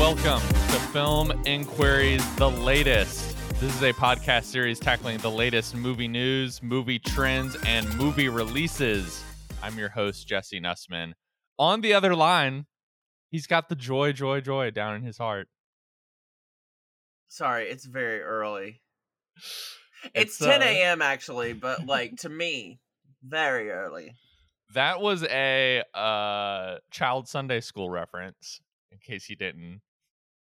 Welcome to Film Inquiries, the latest. This is a podcast series tackling the latest movie news, movie trends, and movie releases. I'm your host, Jesse Nussman. On the other line, he's got the joy, joy, joy down in his heart. Sorry, it's very early. It's, It's, 10 uh, a.m. actually, but like to me, very early. That was a uh, child Sunday school reference, in case you didn't,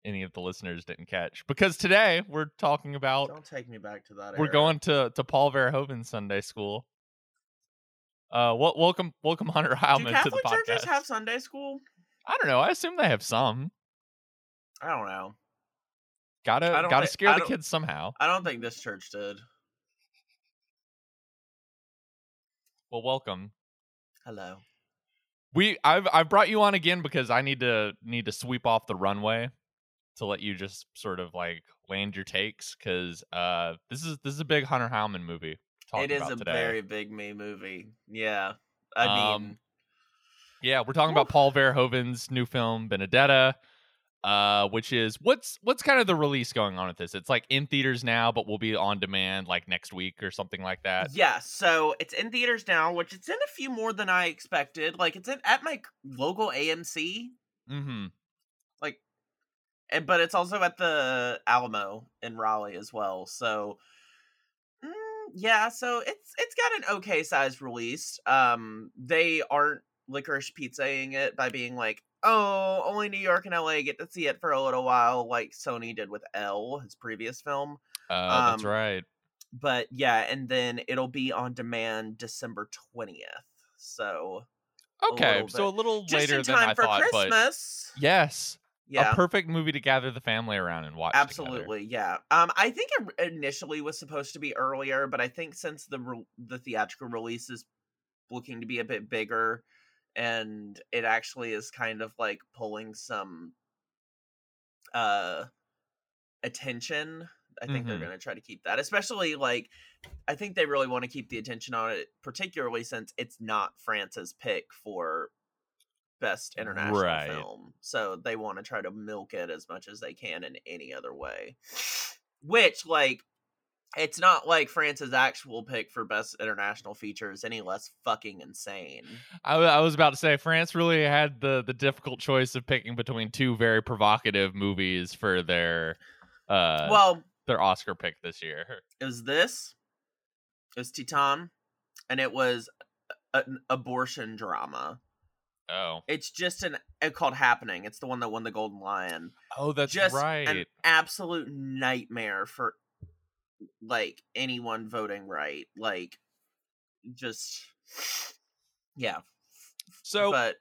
any of the listeners didn't catch. Because today we're talking about Don't take me back to that. we're era. going to to Paul Verhoeven Sunday School. Uh, wel- welcome, welcome Hunter Do Heilman to the Catholic podcast. churches have Sunday school? I don't know. I assume they have some. I don't know. Gotta don't gotta thi- scare the kids somehow. I don't think this church did. Well, welcome. Hello. We I've I've brought you on again because I need to need to sweep off the runway to let you just sort of like land your takes because uh this is this is a big Hunter Heilman movie. It is a today. very big me movie. Yeah. I Um, mean, Yeah, we're talking about Paul Verhoeven's new film Benedetta, uh, which is what's what's kind of the release going on with this? It's like in theaters now, but will be on demand like next week or something like that. yeah, so it's in theaters now, which it's in a few more than I expected. Like it's in at my local AMC, Mm-hmm. And but it's also at the Alamo in Raleigh as well. So mm, yeah, so it's it's got an okay sized release. Um, they aren't licorice pizzaing it by being like, oh, only New York and LA get to see it for a little while, like Sony did with Elle, his previous film. That's Um, right. But yeah, and then it'll be on demand December twentieth. So Okay, little so a little just later than time I for thought, but Christmas. yes, Yeah. a perfect movie to gather the family around and watch. together. Absolutely, yeah. Um, I think it initially was supposed to be earlier, but I think since the re- the theatrical release is looking to be a bit bigger, and it actually is kind of like pulling some uh attention. I think Mhm. they're going to try to keep that, especially like I think they really want to keep the attention on it, particularly since it's not France's pick for best international Right. film. So they want to try to milk it as much as they can in any other way. Which, like, it's not like France's actual pick for best international feature is any less fucking insane. I, I, was about to say France really had the the difficult choice of picking between two very provocative movies for their uh well, their Oscar pick this year. it was this, it was Titane, and it was an abortion drama. Oh, It's just an it called Happening. It's the one that won the Golden Lion. oh, that's just right. an absolute nightmare for like anyone voting right. Like just yeah. so but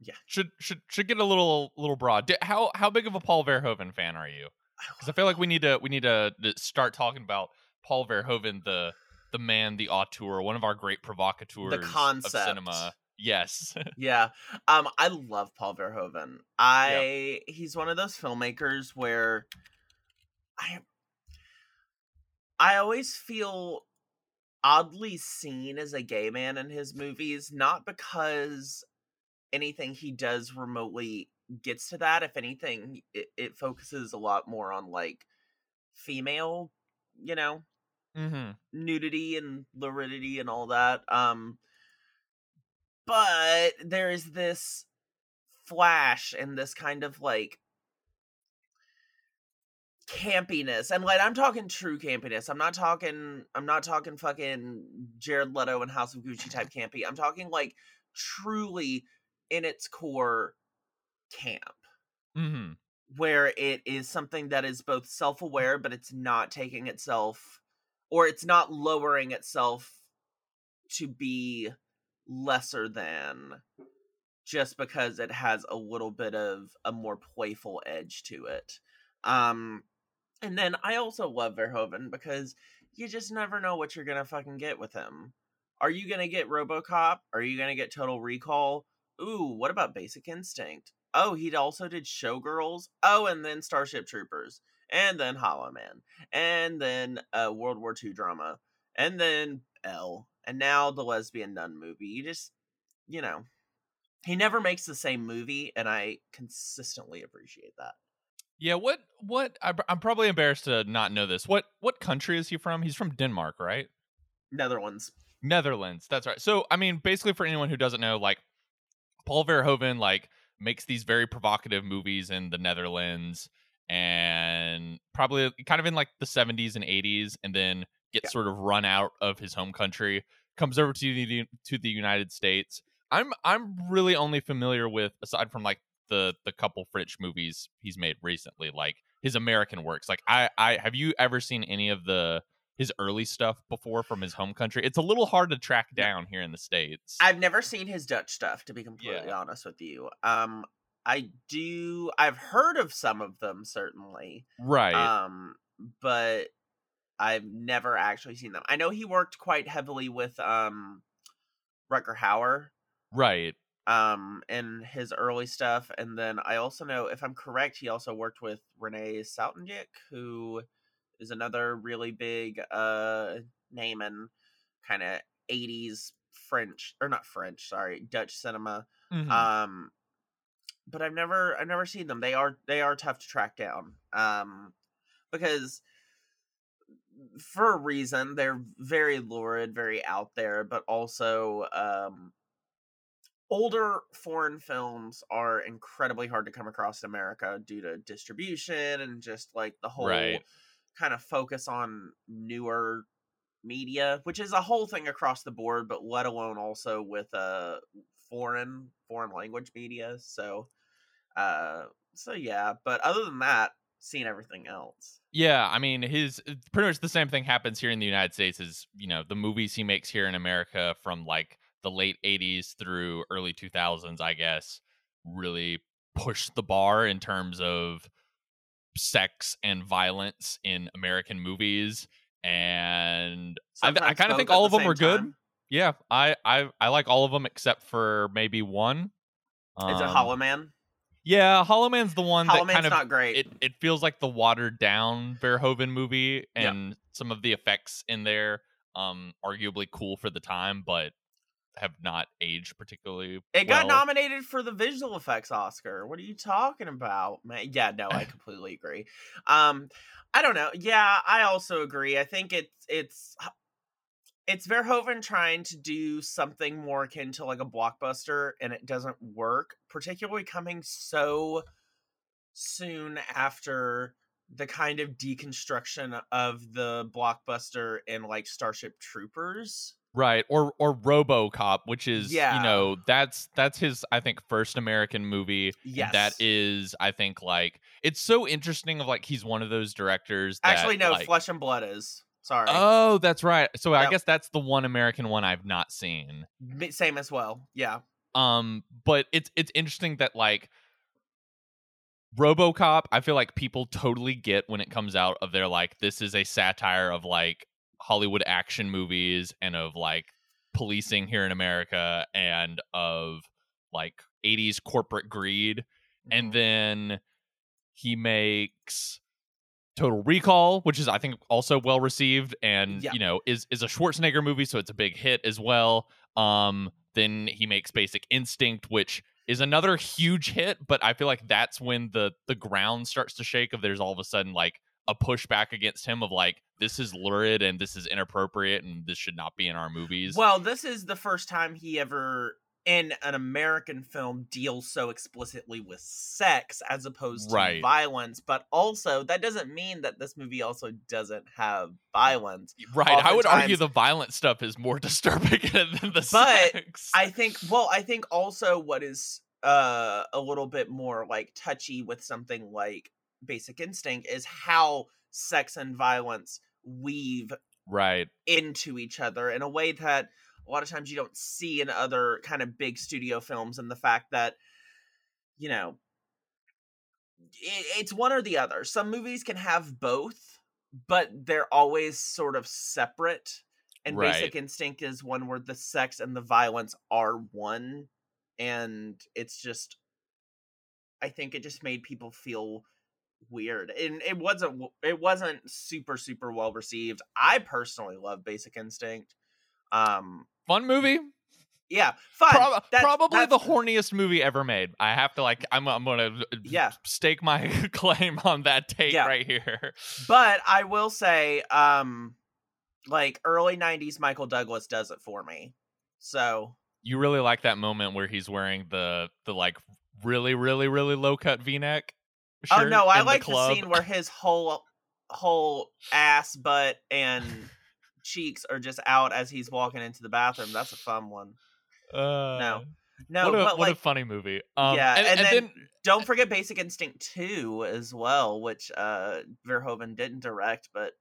yeah. should should should get a little little broad. How how big of a Paul Verhoeven fan are you? Because I feel like we need to we need to, start talking about Paul Verhoeven, the the man, the auteur, one of our great provocateurs of concept. of cinema. Yes, yeah. Um I love Paul Verhoeven. I he's one of those filmmakers where I I always feel oddly seen as a gay man in his movies, not because anything he does remotely gets to that. If anything, it, it focuses a lot more on like female, you know, mm-hmm. nudity and luridity and all that. Um but there is this flash and this kind of like campiness and like i'm talking true campiness i'm not talking i'm not talking fucking jared leto and house of gucci type campy i'm talking like truly in its core camp Mm-hmm. where it is something that is both self-aware but it's not taking itself or it's not lowering itself to be lesser than just because it has a little bit of a more playful edge to it. Um and then i also love verhoeven because you just never know what you're gonna fucking get with him. Are you gonna get robocop? Are you gonna get total recall? Ooh what about basic instinct? Oh he also did showgirls? Oh and then starship troopers and then hollow man and then a world war ii drama and then elle and now the lesbian nun movie you just you know he never makes the same movie and i consistently appreciate that Yeah, what what I'm probably embarrassed to not know this. What what country is he from? He's from Denmark, right? Netherlands. Netherlands. That's right. So, I mean, basically for anyone who doesn't know, like Paul Verhoeven like makes these very provocative movies in the Netherlands and probably kind of in like the 70s and 80s and then gets Yeah. sort of run out of his home country, comes over to the to the United States. I'm I'm really only familiar with aside from like the the couple French movies he's made recently, like his American works. Like I I have you ever seen any of the his early stuff before from his home country? It's a little hard to track down here in the states. I've never seen his Dutch stuff, to be completely honest with you. Um, I do. I've heard of some of them certainly. right. Um, but I've never actually seen them. I know he worked quite heavily with um, Rutger Hauer. right. um in his early stuff and then i also know if i'm correct he also worked with renee Soutendijk, who is another really big uh name in kind of 80s french or not french sorry dutch cinema Mhm. um but i've never i've never seen them they are they are tough to track down um because for a reason they're very lurid very out there but also um older foreign films are incredibly hard to come across in america due to distribution and just like the whole Right. kind of focus on newer media which is a whole thing across the board but let alone also with uh foreign foreign language media so uh so yeah but other than that seen everything else Yeah, I mean, his uh, pretty much the same thing happens here in the United States. Is you know the movies he makes here in America from like the late '80s through early 2000s, I guess, really pushed the bar in terms of sex and violence in American movies. And I, I kind of think all the of them were good. time. Yeah, I, I I like all of them except for maybe one. is it Um, hollow man Yeah, Hollow Man's the one hollow that man's kind of not great it, it feels like the watered down Verhoeven movie Yeah. and some of the effects in there um arguably cool for the time but have not aged particularly It got nominated for the visual effects Oscar. What are you talking about, man? Yeah, no, I completely agree. Um, I don't know. Yeah, I also agree. I think it's it's it's Verhoeven trying to do something more akin to like a blockbuster, and it doesn't work. Particularly coming so soon after the kind of deconstruction of the blockbuster in like Starship Troopers. right or or RoboCop which is Yeah. you know that's that's his I think first American movie Yes, that is I think like it's so interesting of like he's one of those directors that, actually no. like, Flesh and Blood is sorry. Oh, that's right. So I guess that's the one American one I've not seen. Same as well. Yeah. um but it's it's interesting that like RoboCop I feel like people totally get when it comes out of their like this is a satire of like Hollywood action movies and of like policing here in America and of like 80s corporate greed and Mhm. then he makes Total Recall, which is I think also well received, and Yeah. you know is is a Schwarzenegger movie, so it's a big hit as well. Um, then he makes Basic Instinct, which is another huge hit, but I feel like that's when the the ground starts to shake. Of there's all of a sudden like a pushback against him of like this is lurid and this is inappropriate and this should not be in our movies. Well, this is the first time he ever in an American film deals so explicitly with sex as opposed to Right. violence, but also that doesn't mean that this movie also doesn't have violence. right, I would argue the violent stuff is more disturbing than the But sex. I think well, I think also what is uh a little bit more like touchy with something like Basic Instinct is how sex and violence weave right. into each other in a way that a lot of times you don't see in other kind of big studio films and the fact that you know it, it's one or the other. Some movies can have both but they're always sort of separate and basic instinct is one where the sex and the violence are one and it's just i think it just made people feel weird and it wasn't it wasn't super super well received. I personally love basic instinct um Fun movie. Yeah. Prob- That's- probably the horniest movie ever made. I have to like. I'm. I'm gonna Yeah. stake my claim on that take Yeah. right here. But I will say, um, like early '90s Michael Douglas does it for me. So You really like that moment where he's wearing the the like really really really low cut V neck. Oh no, I like the, club. scene where his whole whole ass, butt, and cheeks are just out as he's walking into the bathroom. That's a fun one. Uh, No, what a but what like, a funny movie. Um, yeah, and, and and then- then don't forget Basic Instinct two as well, which uh Verhoeven didn't direct, but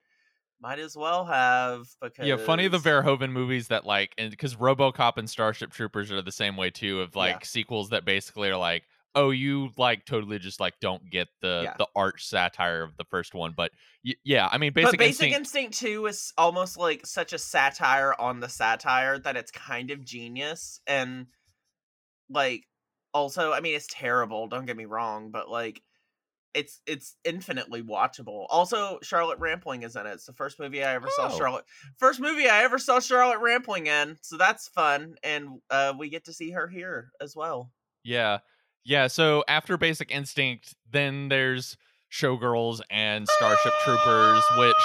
might as well have because Yeah, funny the Verhoeven movies that like, and because RoboCop and Starship Troopers are the same way too, of like Yeah. sequels that basically are like, oh, you like totally just like don't get the Yeah. the arch satire of the first one, but y- yeah, I mean, But Basic, Basic Instinct, Instinct 2 is almost like such a satire on the satire that it's kind of genius. And, like, also, I mean, it's terrible, don't get me wrong, but, like, it's it's infinitely watchable. Also, Charlotte Rampling is in it. It's the first movie I ever saw Oh. Charlotte. First movie I ever saw Charlotte Rampling in, so that's fun, and uh, we get to see her here as well. yeah, yeah. So after Basic Instinct, then there's Showgirls and Starship Troopers, which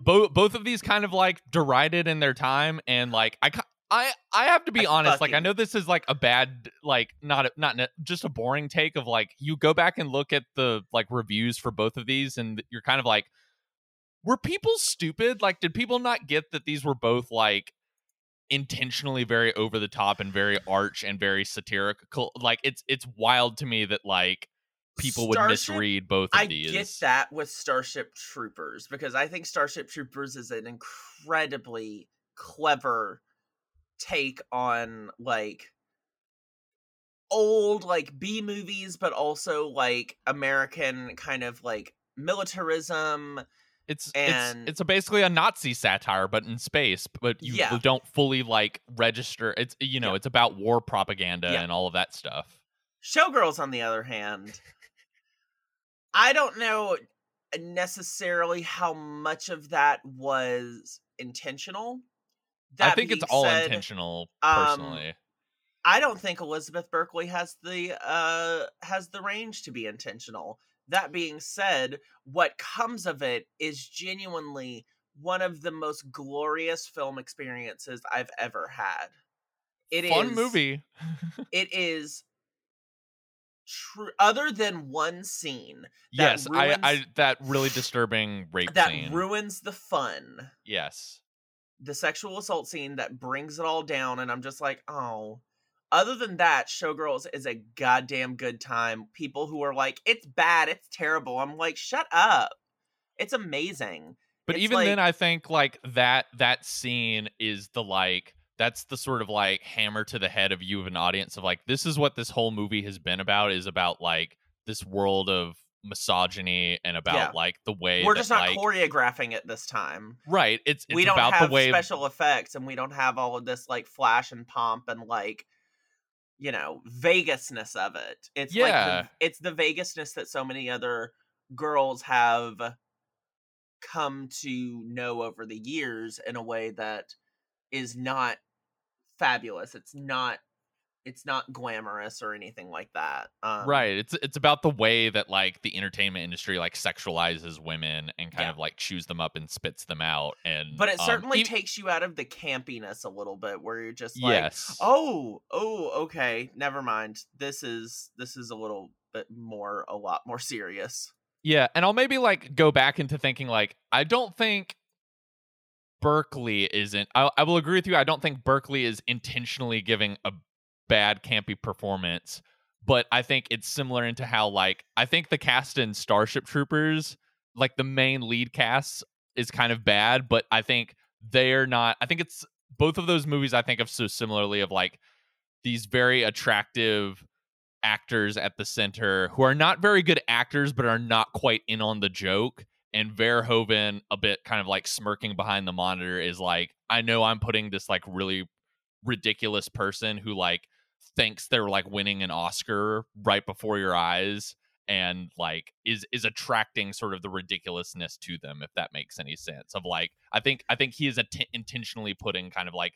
both both of these kind of like derided in their time and like i i i have to be I honest like i know this is like a bad like not a, not ne- just a boring take of like you go back and look at the like reviews for both of these and you're kind of like were people stupid like did people not get that these were both like intentionally very over the top and very arch and very satirical like it's it's wild to me that like people would Starship- misread both of I these get that with Starship Troopers because I think Starship Troopers is an incredibly clever take on like old like B movies, but also like American kind of like militarism. It's And- it's it's a basically a Nazi satire, but in space. But you Yeah. don't fully like register. It's you know Yeah. it's about war propaganda Yeah. and all of that stuff. Showgirls, on the other hand, I don't know necessarily how much of that was intentional. I think it's all said, intentional. um, Personally, I don't think Elizabeth Berkley has the uh has the range to be intentional. That being said, what comes of it is genuinely one of the most glorious film experiences I've ever had. It is fun movie. It is true other than one scene yes, I, I that really disturbing rape that scene. ruins the fun. yes, the sexual assault scene that brings it all down and i'm just like oh other than that showgirls is a goddamn good time. People who are like it's bad it's terrible. I'm like shut up. It's amazing. But It's even like- then, I think like that that scene is the like that's the sort of like hammer to the head of you of an audience of like this is what this whole movie has been about is about like this world of misogyny and about Yeah. like the way we're that, just not like, choreographing it this time. Right. It's it's we don't have special effects and we don't have all of this like flash and pomp and like you know vegasness of it it's like Yeah. the, it's the vegasness that so many other girls have come to know over the years in a way that is not fabulous it's not it's not glamorous or anything like that um, right it's it's about the way that like the entertainment industry like sexualizes women and kind Yeah. of like chews them up and spits them out and but it um, certainly takes you out of the campiness a little bit where you're just like yes oh oh okay never mind this is this is a little bit more a lot more serious Yeah, and I'll maybe like go back into thinking like I don't think Berkley isn't. I, I will agree with you. I don't think Berkley is intentionally giving a bad campy performance, but I think it's similar into how like I think the cast in Starship Troopers, like the main lead cast, is kind of bad, but I think they're not. I think it's both of those movies. I think of so similarly of like these very attractive actors at the center who are not very good actors but are not quite in on the joke and Verhoeven a bit kind of like smirking behind the monitor is like I know I'm putting this like really ridiculous person who like thinks they're like winning an Oscar right before your eyes and like is is attracting sort of the ridiculousness to them if that makes any sense of like I think I think he is att- intentionally putting kind of like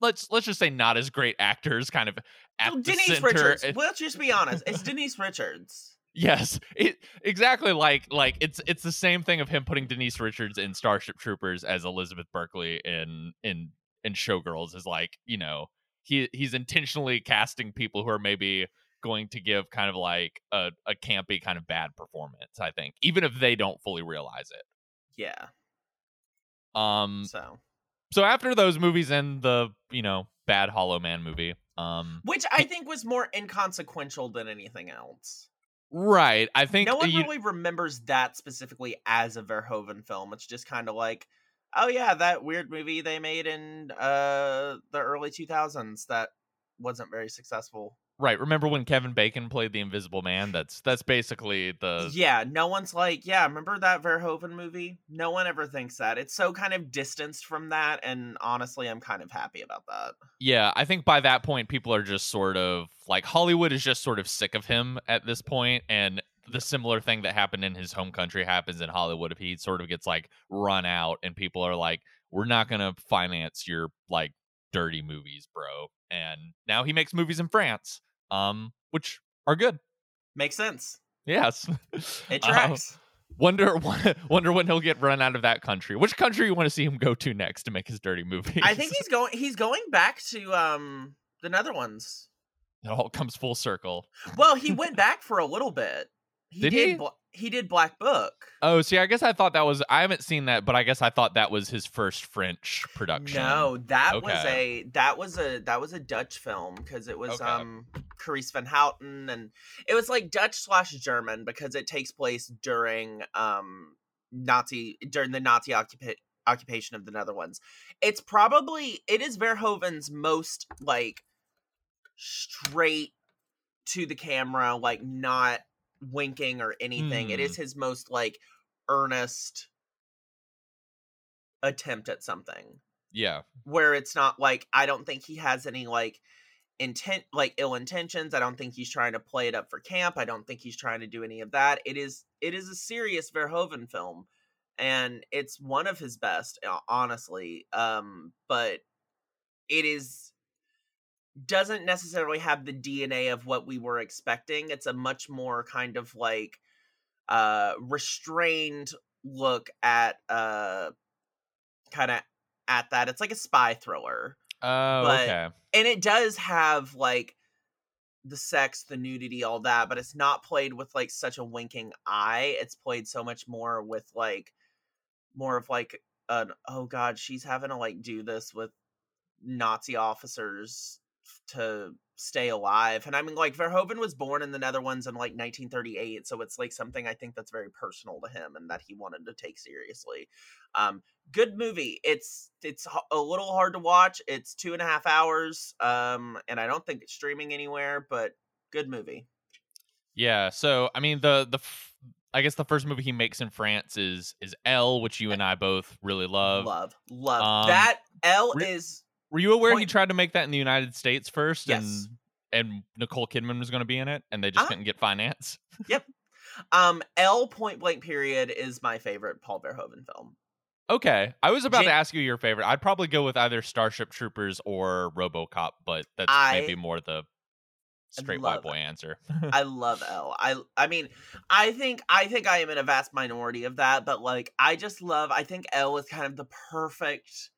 let's let's just say not as great actors kind of at the Denise center. Richards. Eh it- Let's just be honest. It's Denise Richards. yes, it exactly like like it's it's the same thing of him putting Denise Richards in Starship Troopers as Elizabeth Berkley in in in Showgirls is like you know he he's intentionally casting people who are maybe going to give kind of like a, a campy kind of bad performance. I think even if they don't fully realize it. Yeah. Um, So, so after those movies and the you know bad Hollow Man movie, um, which I think was more inconsequential than anything else. right? I think No one you, really remembers that specifically as a Verhoeven film. It's just kind of like, oh yeah, that weird movie they made in uh the early 2000s that wasn't very successful. right. Remember when Kevin Bacon played the Invisible Man? That's that's basically the yeah, no one's like, yeah, remember that Verhoeven movie? No one ever thinks that. It's so kind of distanced from that, and honestly, I'm kind of happy about that. yeah. I think by that point, people are just sort of like Hollywood is just sort of sick of him at this point, and the similar thing that happened in his home country happens in Hollywood if he sort of gets like run out, and people are like, we're not gonna finance your like dirty movies, bro. And now he makes movies in France, um, which are good. Makes sense. Yes. It Uh, wonder wonder when he'll get run out of that country. Which country you want to see him go to next to make his dirty movie? I think he's going. He's going back to um the Netherlands. it all comes full circle. Well, he went back for a little bit. He Did he? Bla- he did Black Book. Oh, see, I guess I thought that was I haven't seen that, but I guess I thought that was his first French production. No, that was a that was a that was a Dutch film because it was Okay. um Carice van Houten and it was like Dutch slash German because it takes place during um Nazi during the Nazi occupa- occupation of the Netherlands. It's probably it is Verhoeven's most like straight to the camera, like not winking or anything. It Hmm. is his most like earnest attempt at something Yeah. where it's not like I don't think he has any like intent like ill intentions. I don't think he's trying to play it up for camp. I don't think he's trying to do any of that. It is it is a serious Verhoeven film and it's one of his best uh, honestly. Um but it is doesn't necessarily have the DNA of what we were expecting. It's a much more kind of like uh restrained look at uh kind of at that. It's like a spy thriller. Oh, But- okay. And it does have like the sex, the nudity, all that, but it's not played with like such a winking eye. It's played so much more with like more of like an oh god, she's having to like do this with Nazi officers to stay alive. And I mean like Verhoeven was born in the Netherlands in like 1938, so it's like something I think that's very personal to him and that he wanted to take seriously. Um good movie. It's it's a little hard to watch. It's two and a half hours, um, and I don't think it's streaming anywhere. But good movie. Yeah. So I mean the the f- I guess the first movie he makes in France is is Elle, which you and I both really love. love, love um, that. Elle re- is Were you aware he tried to make that in the United States first? Yes. And and Nicole Kidman was going to be in it, and they just Ah. couldn't get finance. Yep. Um Elle Point Blank Period is my favorite Paul Verhoeven film. Okay, I was about to ask you your favorite. I'd probably go with either Starship Troopers or RoboCop, but that's I maybe more the straight white boy answer. I love Elle. I I mean, I think I think I am in a vast minority of that, but like I just love I think Elle is kind of the perfect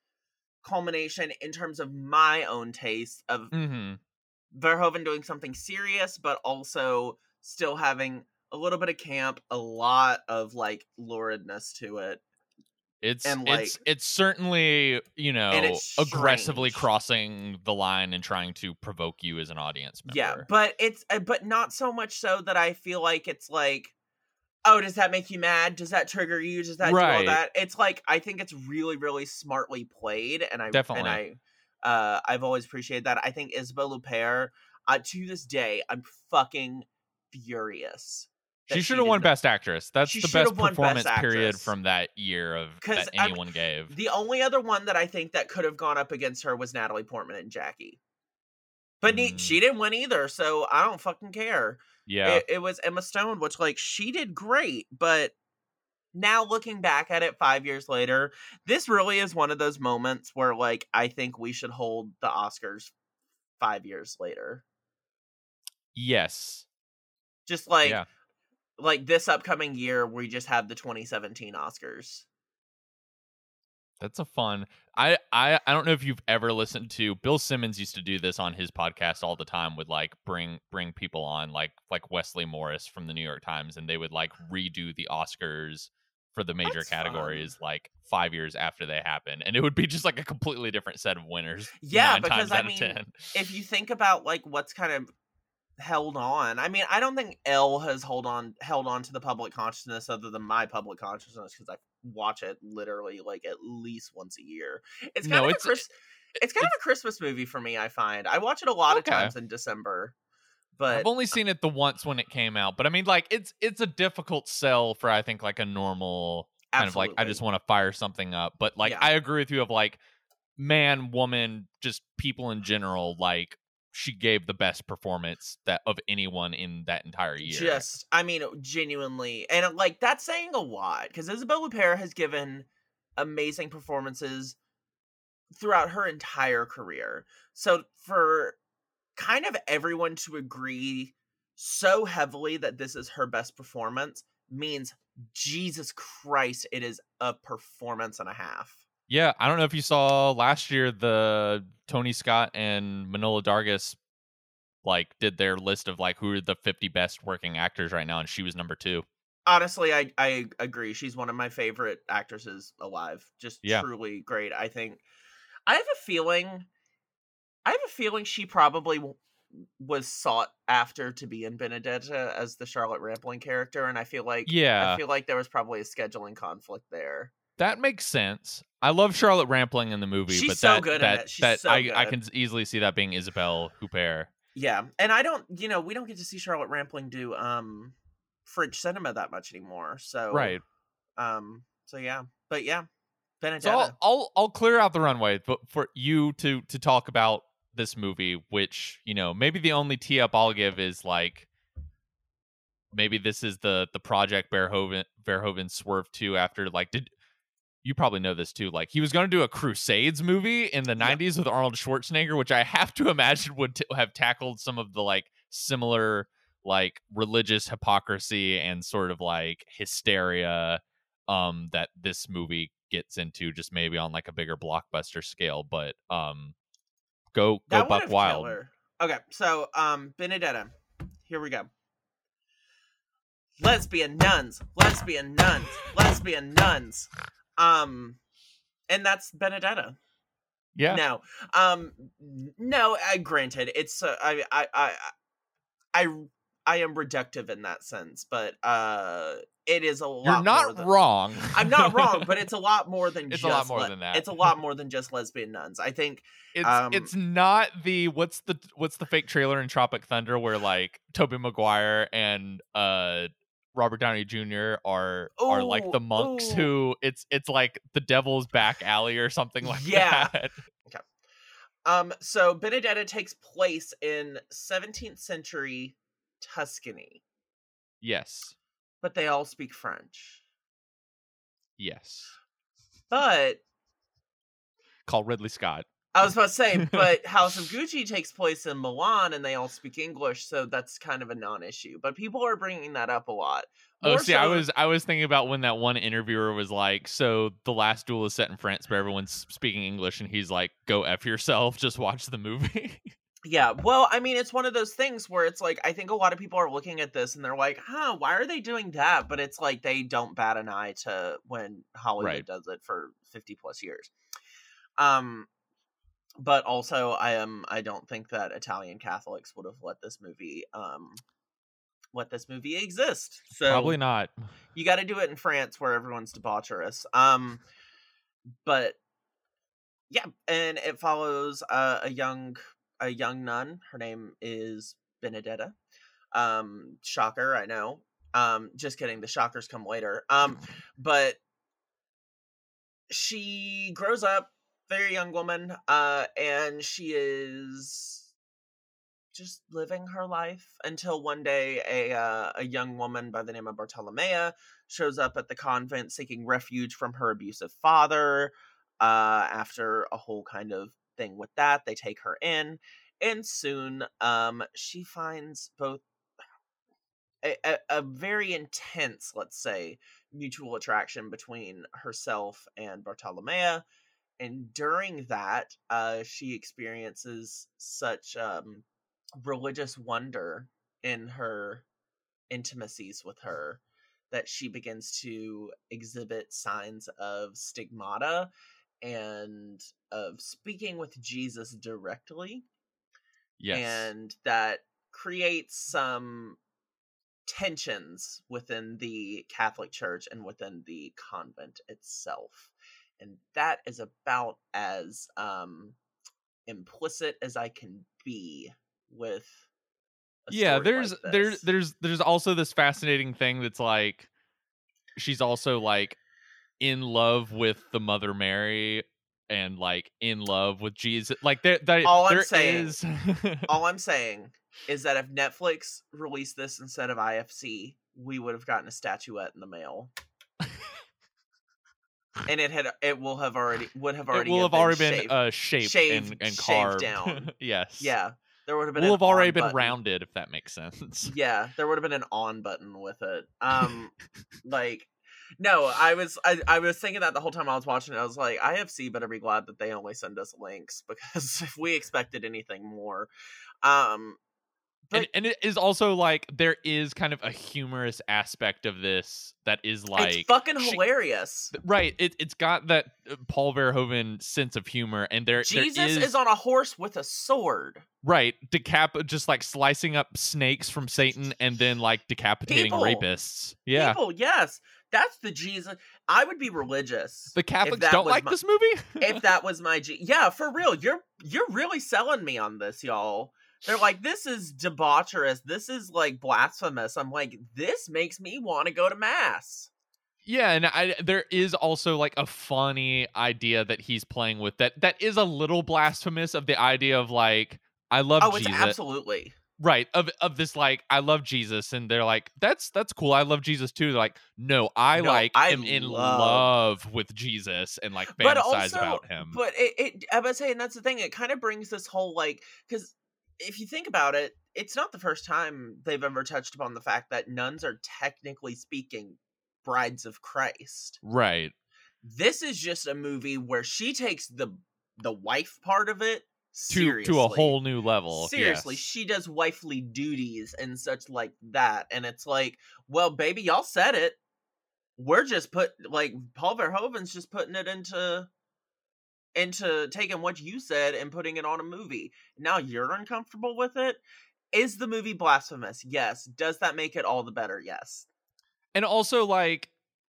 culmination in terms of my own taste of hmm Verhoeven doing something serious, but also still having a little bit of camp, a lot of like luridness to it. It's And, it's like- it's certainly you know aggressively crossing the line and trying to provoke you as an audience member. Yeah, but it's uh, but not so much so that I feel like it's like, oh, does that make you mad? Does that trigger you? Does that do all that? It's like I think it's really really smartly played, and I Definitely. and I uh I've always appreciated that. I think Isabelle Huppert, uh, to this day, I'm fucking furious. she should have won not- Best Actress. That's the best won Best performance period from that year of that I mean, anyone gave. The only other one that I think that could have gone up against her was Natalie Portman and Jackie. But ne- Mm. she didn't win either, so I don't fucking care. Yeah, It, it was Emma Stone, which like she did great, but now looking back at it 5 years later, this really is one of those moments where like I think we should hold the Oscars 5 years later. Yes. Just like Yeah. like this upcoming year we just have the 2017 Oscars. That's a fun. I, I I don't know if you've ever listened to Bill Simmons used to do this on his podcast all the time would like bring bring people on like like Wesley Morris from the New York Times and they would like redo the Oscars for the major That's fun. categories like 5 years after they happen and it would be just like a completely different set of winners. Yeah, nine because times I mean, if you think about like what's kind of held on i mean i don't think elle has hold on held on to the public consciousness other than my public consciousness because i watch it literally like at least once a year it's kind No, of it's- a Chris, it's kind of a christmas movie for me i find i watch it a lot Okay. of times in december but I've only seen it the once when it came out, but I mean like it's it's a difficult sell for I think like a normal kind of like I just want to fire something up. But like Yeah. I agree with you of like man, woman, just people in general, like she gave the best performance that of anyone in that entire year. Just, I mean, genuinely, and uh, like that's saying a lot because Isabelle Huppert has given amazing performances throughout her entire career. So for kind of everyone to agree so heavily that this is her best performance means Jesus Christ, it is a performance and a half. Yeah, I don't know if you saw last year the Tony Scott and Manohla Dargis like did their list of like who are the 50 best working actors right now and she was number 2. honestly i i agree she's one of my favorite actresses alive just Yeah. truly great i think i have a feeling i have a feeling she probably was sought after to be in benedetta as the charlotte rampling character and i feel like Yeah. i feel like there was probably a scheduling conflict there That makes sense. I love Charlotte Rampling in the movie, She's but so that, good in that, it. She's that so I, I can easily see that being Isabelle Huppert. yeah and i don't you know we don't get to see charlotte rampling do um french cinema that much anymore so Right. um so yeah but yeah benedetta So I'll, I'll I'll clear out the runway but for you to to talk about this movie, which you know maybe the only tee up I'll give is like maybe this is the the project Verhoeven Verhoeven swerved to after like did you probably know this too like he was going to do a Crusades movie in the Yep. 90s with Arnold Schwarzenegger, which I have to imagine would t- have tackled some of the like similar like religious hypocrisy and sort of like hysteria um that this movie gets into just maybe on like a bigger blockbuster scale but um go go That buck wild killed her. Okay, so um Benedetta. Here we go. Lesbian nuns, lesbian nuns, lesbian nuns. Um and that's Benedetta. yeah No. Um no, I granted it's uh, I I I I I am reductive in that sense, but uh it is a lot you're not than- wrong I'm not wrong, but it's a lot more than It's just a lot more le- than that. It's a lot more than just lesbian nuns. I think it's um, it's not the what's the what's the fake trailer in Tropic Thunder where like Tobey Maguire and uh Robert Downey Jr. are are like the monks ooh. who it's it's like the devil's back alley or something like that. Yeah. that. Um, so Benedetta takes place in 17th century Tuscany, Yes. but they all speak French. Yes. But Call Ridley Scott. I was about to say, but House of Gucci takes place in Milan and they all speak English, so that's kind of a non-issue. But people are bringing that up a lot. Oh, More see, I was I was thinking about when that one interviewer was like, "So the last duel is set in France, but everyone's speaking English," and he's like, "Go f yourself, just watch the movie." Yeah, well, I mean, it's one of those things where it's like I think a lot of people are looking at this and they're like, "Huh, why are they doing that?" But it's like they don't bat an eye to when Hollywood Right. does it for 50 plus years. Um but also I am I don't think that Italian Catholics would have let this movie um let this movie exist. So Probably not. you got to do it in France where everyone's debaucherous. Um, but yeah, and it follows uh, a young a young nun. Her name is Benedetta. Um, shocker, I know. Um, just kidding. The shockers come later. Um, but she grows up, very young woman, uh, and she is just living her life until one day a uh, a young woman by the name of Bartolomea shows up at the convent seeking refuge from her abusive father. Uh, after a whole kind of thing with that, they take her in, and soon um, she finds both a, a, a very intense, let's say, mutual attraction between herself and Bartolomea. And during that, uh, she experiences such um, religious wonder in her intimacies with her that she begins to exhibit signs of stigmata and of speaking with Jesus directly. Yes. And that creates some tensions within the Catholic Church and within the convent itself. And that is about as um implicit as I can be with yeah there's like there's there's there's also this fascinating thing that's like she's also like in love with the mother mary and like in love with jesus like there, there all i'm there saying is- all i'm saying is that if netflix released this instead of ifc we would have gotten a statuette in the mail and it had it will have already would have already it will have been already been shaved. uh shaped, shaved- and, and shaved carved down. yes yeah there would have been will have already been button. rounded if that makes sense yeah there would have been an on button with it um like no i was I, I was thinking that the whole time i was watching it i was like ifc better be glad that they only send us links because if we expected anything more um and, and it is also like there is kind of a humorous aspect of this that is like it's fucking she- hilarious Right. It it's got that uh, Paul Verhoeven sense of humor, and there jesus there is, is... on a horse with a sword right decap just like slicing up snakes from Satan and then like decapitating People. rapists. Yeah. people yes that's the jesus i would be religious the Catholics don't like my- this movie. if that was my G. Yeah, for real. You're you're really selling me on this, y'all. They're like, this is debaucherous. This is like blasphemous. I'm like, this makes me want to go to mass. yeah, and I there is also like a funny idea that he's playing with that that is a little blasphemous of the idea of like I love Oh, it's Jesus. absolutely. right of of this like i love jesus and they're like that's that's cool i love jesus too they're like no i No, like I am in love- with jesus and like But fantasize also, about him but it, it I was saying that's the thing. It kind of brings this whole like because if you think about it, it's not the first time they've ever touched upon the fact that nuns are technically speaking brides of Christ. right This is just a movie where she takes the the wife part of it to to a whole new level Seriously, yes. she does wifely duties and such like that. And it's like, well, baby, y'all said it. We're just put like Paul Verhoeven's just putting it into into taking what you said and putting it on a movie. Now you're uncomfortable with it. Is the movie blasphemous? Yes. Does that make it all the better? Yes. and also like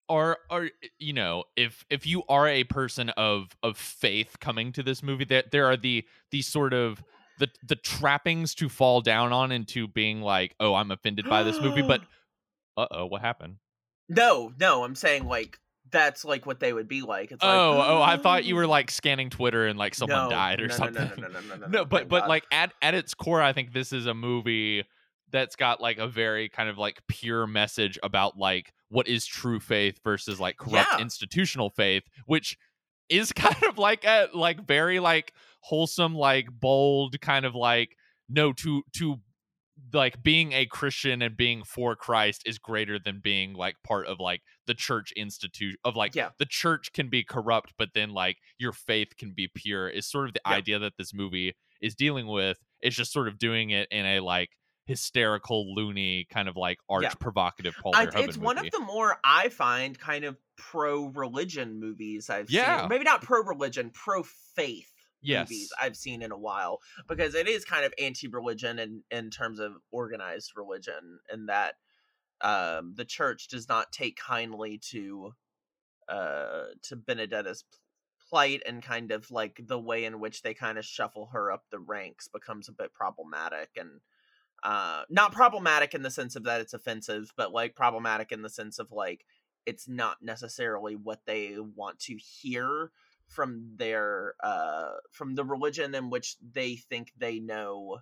are are you know if if you are a person of of faith coming to this movie that there are the the sort of the the trappings to fall down on into being like oh i'm offended by this movie but uh-oh what happened No, no, I'm saying like that's like what they would be like. It's like oh, oh, I thought you were like scanning Twitter and like someone No, died or no, no, something. No, no, no, no, no, no, No, but but God. like at at its core, I think this is a movie that's got like a very kind of like pure message about like what is true faith versus like corrupt Yeah. institutional faith, which is kind of like a like very like wholesome, like bold kind of like no to to like being a Christian and being for Christ is greater than being like part of like the church institute of like Yeah. the church can be corrupt, but then like your faith can be pure is sort of the Yeah. idea that this movie is dealing with. It's just sort of doing it in a like hysterical, loony kind of like arch Yeah. provocative Paul I, it's one of the more I find kind of pro religion movies I've Yeah. seen. Maybe not pro religion, pro faith yes. movies I've seen in a while because it is kind of anti religion in in terms of organized religion and that um, the church does not take kindly to uh, to Benedetta's plight and kind of like the way in which they kind of shuffle her up the ranks becomes a bit problematic and uh not problematic in the sense of that it's offensive but like problematic in the sense of like it's not necessarily what they want to hear from their uh from the religion in which they think they know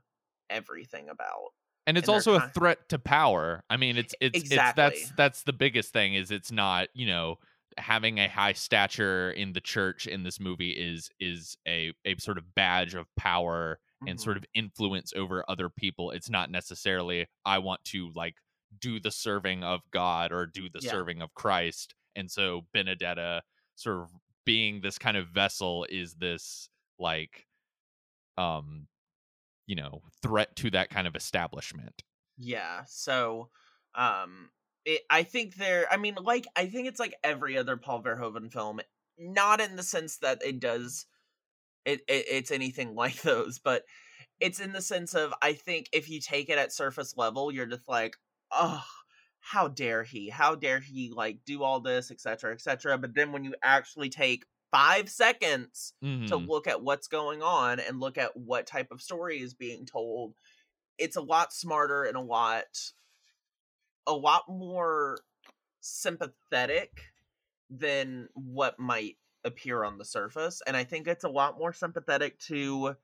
everything about. And it's and also a threat to power. I mean, it's it's it's that's that's the biggest thing is it's not, you know, having a high stature in the church in this movie is is a a sort of badge of power and Mhm. sort of influence over other people. It's not necessarily I want to like do the serving of God or do the Yeah. serving of Christ. And so Benedetta sort of being this kind of vessel is this like um you know threat to that kind of establishment. Yeah. So, um, it, I think there. I mean, like, I think it's like every other Paul Verhoeven film, not in the sense that it does. It, it it's anything like those, but it's in the sense of I think if you take it at surface level, you're just like, oh, how dare he? How dare he like do all this, etc., etc. But then when you actually take five seconds to Mhm. look at what's going on and look at what type of story is being told it's a lot smarter and a lot a lot more sympathetic than what might appear on the surface and i think it's a lot more sympathetic to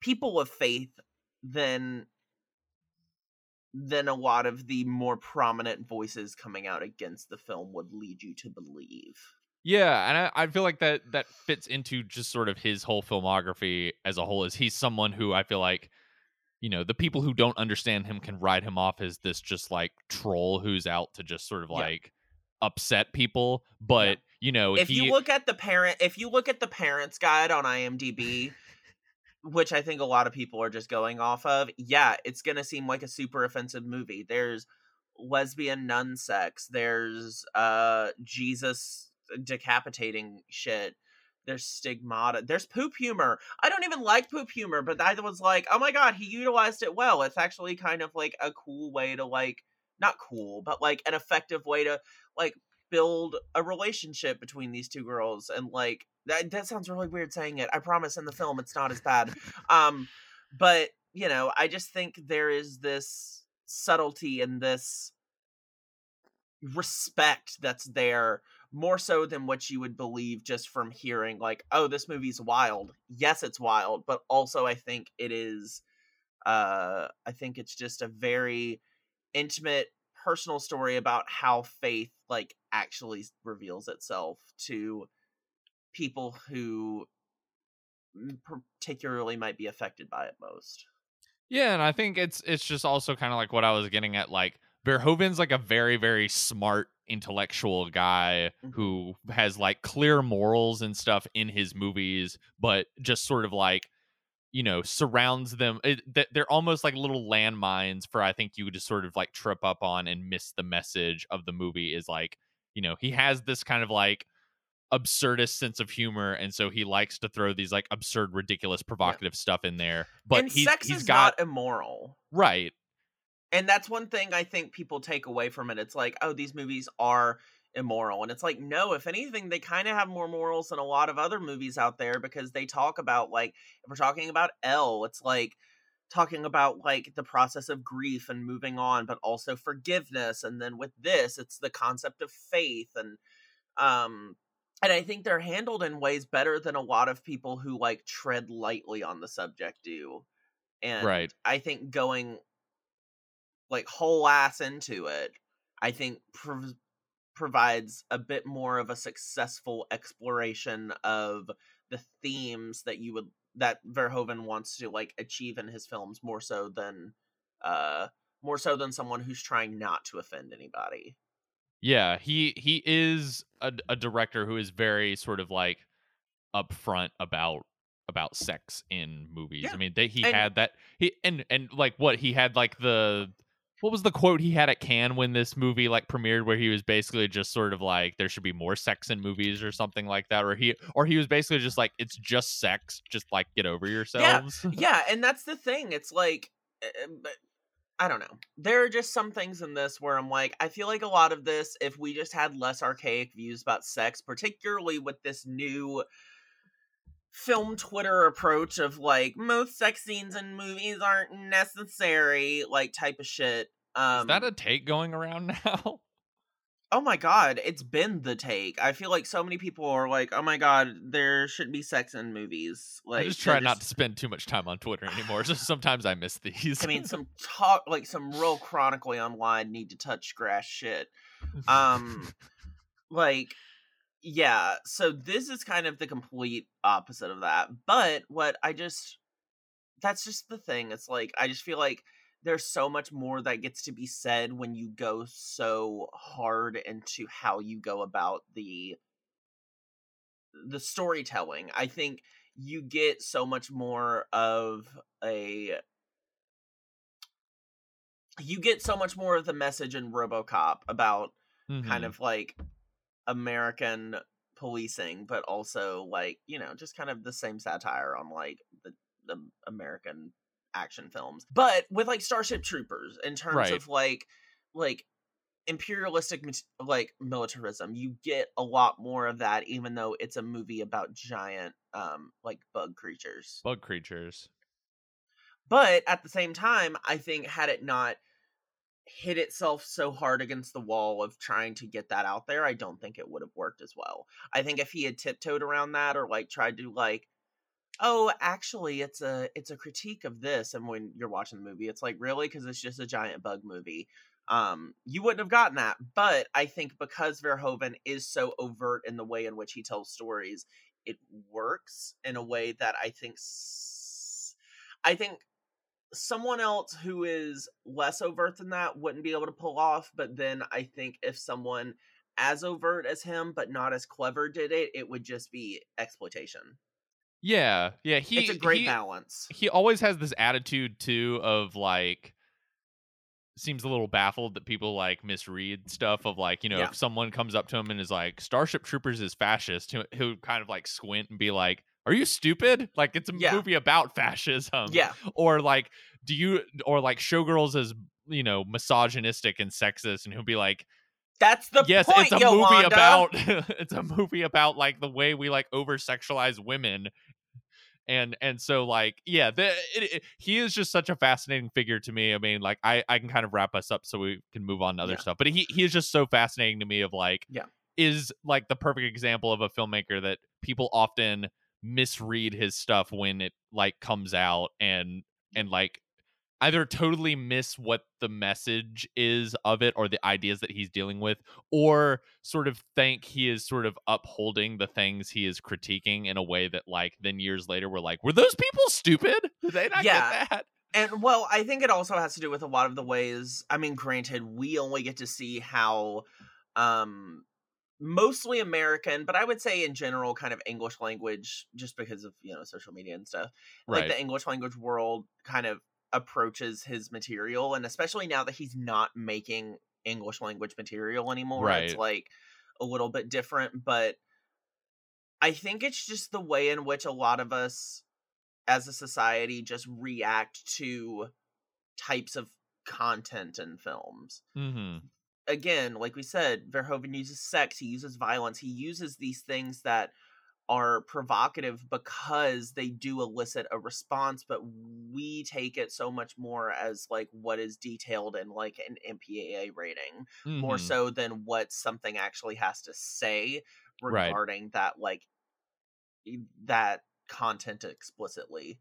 people of faith than than a lot of the more prominent voices coming out against the film would lead you to believe Yeah, and I, I feel like that that fits into just sort of his whole filmography as a whole. Is he's someone who I feel like, you know, the people who don't understand him can write him off as this just like troll who's out to just sort of Yeah. like upset people. But you know, if he, you look at the parent if you look at the parents guide on imdb which i think a lot of people are just going off of yeah it's gonna seem like a super offensive movie there's lesbian nun sex there's uh jesus decapitating shit there's stigmata there's poop humor i don't even like poop humor but i was like oh my god he utilized it well it's actually kind of like a cool way to like not cool but like an effective way to like build a relationship between these two girls and like that that sounds really weird saying it. I promise in the film it's not as bad. um but you know, I just think there is this subtlety and this respect that's there more so than what you would believe just from hearing like oh this movie's wild yes it's wild but also i think it is uh i think it's just a very intimate personal story about how faith like actually reveals itself to people who particularly might be affected by it most Yeah, and I think it's it's just also kind of like what I was getting at. Like Verhoeven's like a very very smart intellectual guy Mhm. who has like clear morals and stuff in his movies, but just sort of like you know surrounds them. It, they're almost like little landmines for I think you would just sort of like trip up on and miss the message of the movie. Is like you know he has this kind of like absurdist sense of humor and so he likes to throw these like absurd ridiculous provocative stuff in there but and he's, sex he's is got not immoral right and that's one thing i think people take away from it. It's like oh these movies are immoral. And it's like no if anything they kind of have more morals than a lot of other movies out there because they talk about like if we're talking about l it's like talking about like the process of grief and moving on but also forgiveness and then with this it's the concept of faith and um and i think they're handled in ways better than a lot of people who like tread lightly on the subject do. And Right. i think going like whole ass into it i think prov- provides a bit more of a successful exploration of the themes that you would that verhoeven wants to like achieve in his films more so than uh more so than someone who's trying not to offend anybody Yeah, he he is a, a director who is very sort of like upfront about about sex in movies. Yeah, I mean, they, he and- had that he and and like what he had like the what was the quote he had at Cannes when this movie like premiered where he was basically just sort of like there should be more sex in movies or something like that or he or he was basically just like it's just sex just like get over yourselves. yeah yeah and that's the thing it's like uh, i don't know there are just some things in this where i'm like i feel like a lot of this if we just had less archaic views about sex particularly with this new film twitter approach of like most sex scenes in movies aren't necessary like type of shit um Is that a take going around now? oh my god, it's been the take. I feel like so many people are like, oh my god, there should be sex in movies. Like I just try not to spend too much time on Twitter anymore. so sometimes I miss these. I mean, some talk like some real chronically online need to touch grass shit. Um, like yeah. So this is kind of the complete opposite of that. But what I just that's just the thing. It's like I just feel like there's so much more that gets to be said when you go so hard into how you go about the the storytelling. I think you get so much more of a you get so much more of the message in RoboCop about mm-hmm. kind of like American policing, but also like, you know, just kind of the same satire on like the the American action films, but with like Starship Troopers in terms right. of like like imperialistic like militarism you get a lot more of that even though it's a movie about giant um like bug creatures bug creatures but at the same time i think had it not hit itself so hard against the wall of trying to get that out there i don't think it would have worked as well. I think if he had tiptoed around that or like tried to like oh actually it's a it's a critique of this and when you're watching the movie it's like really? Because it's just a giant bug movie. Um you wouldn't have gotten that but i think because verhoeven is so overt in the way in which he tells stories it works in a way that i think s- i think someone else who is less overt than that wouldn't be able to pull off but then i think if someone as overt as him but not as clever did it it would just be exploitation yeah, yeah. He it's a great he, balance. He always has this attitude too of like seems a little baffled that people like misread stuff of like you know yeah. if someone comes up to him and is like starship troopers is fascist who kind of like squint and be like are you stupid like it's a yeah. movie about fascism yeah or like do you or like showgirls is you know misogynistic and sexist and he'll be like that's the yes, point, it's a Yolanda. movie about it's a movie about like the way we like over sexualize women and and so like yeah the, it, it, he is just such a fascinating figure to me i mean like i i can kind of wrap us up so we can move on to other yeah. stuff but he he is just so fascinating to me of like yeah is like the perfect example of a filmmaker that people often misread his stuff when it like comes out and and like either totally miss what the message is of it or the ideas that he's dealing with or sort of think he is sort of upholding the things he is critiquing in a way that like then years later we're like were those people stupid? Did they not yeah. get that? And well i think it also has to do with a lot of the ways i mean granted we only get to see how um mostly American, but I would say in general, kind of English language, just because of you know social media and stuff. Like the English language world kind of approaches his material and especially now that he's not making english language material anymore right. it's like a little bit different but i think it's just the way in which a lot of us as a society just react to types of content in films mm-hmm. Again like we said verhoeven uses sex he uses violence he uses these things that are provocative because they do elicit a response but we take it so much more as like what is detailed in like an MPAA rating mm-hmm. more so than what something actually has to say regarding right. that like that content explicitly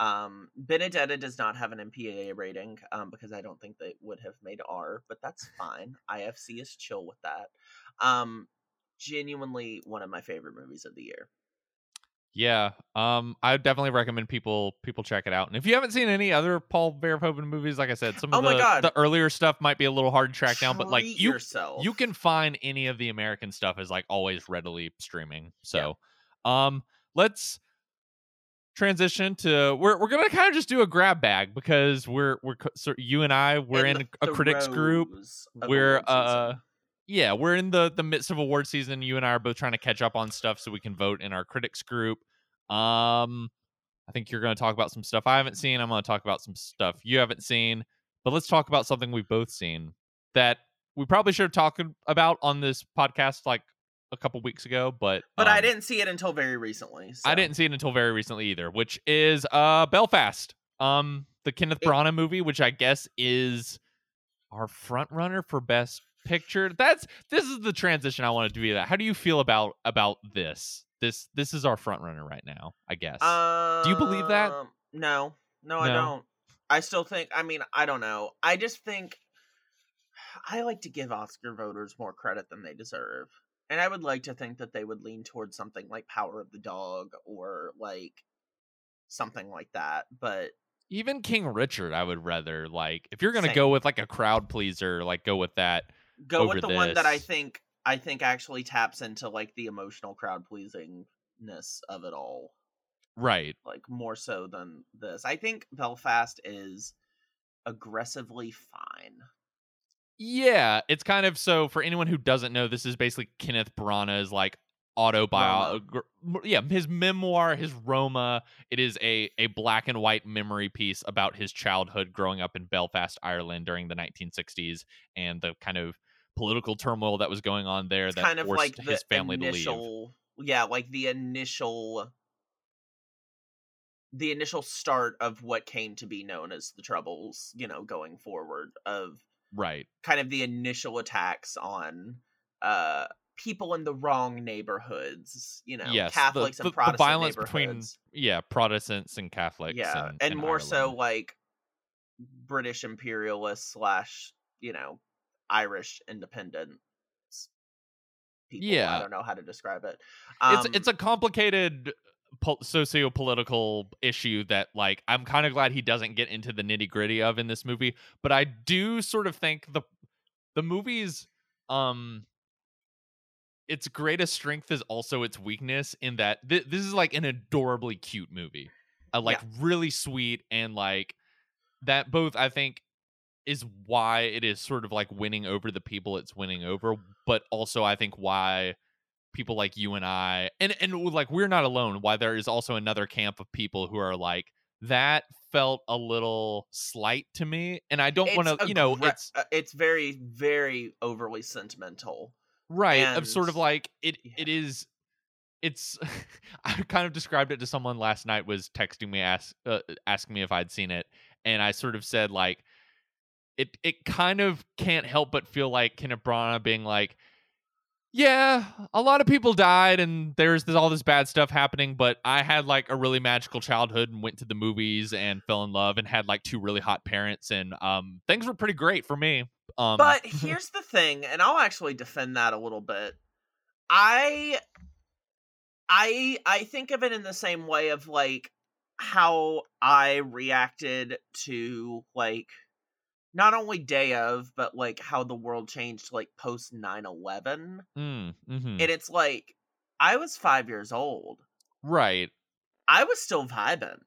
um benedetta does not have an mpaa rating um because i don't think they would have made r but that's fine ifc is chill with that um genuinely one of my favorite movies of the year. Yeah, um, I definitely recommend people people check it out. And if you haven't seen any other Paul Verhoeven movies, like I said, some of oh the, the earlier stuff might be a little hard to track down, but like you yourself. you can find any of the American stuff is like always readily streaming. So, yeah. um, let's transition to we're we're gonna kind of just do a grab bag because we're we're so you and I we're in, in a critics group. We're uh. Season yeah, we're in the the midst of award season. You and I are both trying to catch up on stuff so we can vote in our critics group. Um, I think you're to talk about some stuff I haven't seen. I'm to talk about some stuff you haven't seen. But let's talk about something we've both seen that we probably should have talked about on this podcast like a couple weeks ago, but but um, I didn't see it until very recently. So. I didn't see it until very recently either, which is uh Belfast, um, the Kenneth Branagh movie, which I guess is our front runner for best picture. That's this is the transition I wanted to be that. How do you feel about about this? This this is our front runner right now, I guess. Um, do you believe that? No, no, I don't. I still think. I mean, I don't know. I just think I like to give Oscar voters more credit than they deserve, and I would like to think that they would lean towards something like Power of the Dog or like something like that. But Even King Richard, I would rather like if you're gonna Same. go with like a crowd pleaser, like go with that. go with the one that I think I think actually taps into like the emotional crowd pleasingness of it all. Right. like more so than this. I think Belfast is aggressively fine. Yeah, it's kind of so for anyone who doesn't know, this is basically Kenneth Branagh's like autobiography. Yeah, his memoir, his Roma. It is a a black and white memory piece about his childhood growing up in Belfast, Ireland during the 1960s and the kind of political turmoil that was going on there It's that kind of forced like his family to leave. yeah, like the initial, the initial start of what came to be known as the Troubles. You know, going forward of Right. kind of the initial attacks on uh people in the wrong neighborhoods. You know, Yes, Catholics the- and the Protestant violence between. Yeah, Protestants and Catholics. yeah, and in more so like British imperialists slash you know Irish independence people. Yeah, I don't know how to describe it. it's Um, it's a complicated po- socio-political issue that like I'm kind of glad he doesn't get into the nitty-gritty of in this movie, but I do sort of think the the movie's um its greatest strength is also its weakness in that th- this is like an adorably cute movie. Uh, like really sweet and like that both I think is why it is sort of like winning over the people it's winning over, but also I think why people like you and I and and like we're not alone. Why there is also another camp of people who are like that felt a little slight to me, and I don't want to, you know, it's uh, it's very very overly sentimental. right of sort of like it. yeah. It is. It's. I kind of described it to someone last night. Was texting me ask uh, asking me if I'd seen it, and I sort of said like, it. It kind of can't help but feel like Kenneth Branagh being like, yeah, a lot of people died and there's this, all this bad stuff happening, but I had like a really magical childhood and went to the movies and fell in love and had like two really hot parents and um things were pretty great for me. Um But here's the thing, and I'll actually defend that a little bit. I I I think of it in the same way of like how I reacted to like not only day of, but like how the world changed like post 9-11. mm, mhm. And it's like I was five years old. right. I was still vibing.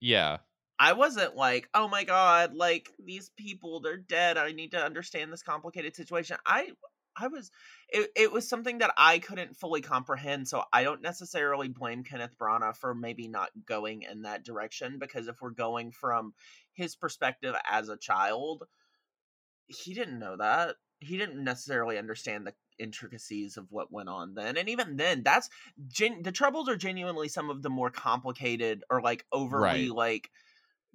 Yeah. I wasn't like, oh my god, like these people, they're dead. I need to understand this complicated situation. I I was it, it was something that I couldn't fully comprehend, so I don't necessarily blame Kenneth Branagh for maybe not going in that direction because if we're going from his perspective as a child, he didn't know that. He didn't necessarily understand the intricacies of what went on then. And even then, that's gen- the troubles are genuinely some of the more complicated or like overly Right. like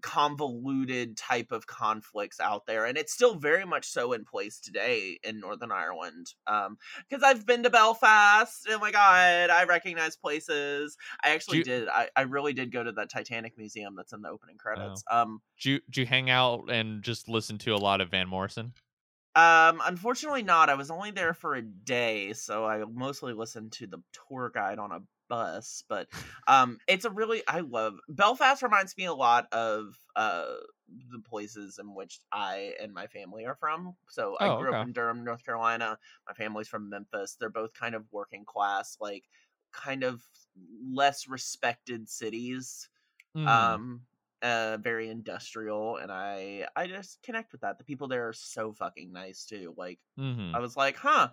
convoluted type of conflicts out there and it's still very much so in place today in northern ireland um because i've been to belfast oh my god i recognize places i actually you- did I, I really did go to that titanic museum that's in the opening credits Oh. um Did you, did you hang out and just listen to a lot of Van Morrison? Um, unfortunately not. I was only there for a day, so I mostly listened to the tour guide on a bus. But um, it's a really I love Belfast. Reminds me a lot of uh the places in which I and my family are from. So I Oh, grew up in Durham, North Carolina. My family's from Memphis. They're both kind of working class, like kind of less respected cities Mm, um uh very industrial and i i just connect with that the people there are so fucking nice too like mhm. i was like huh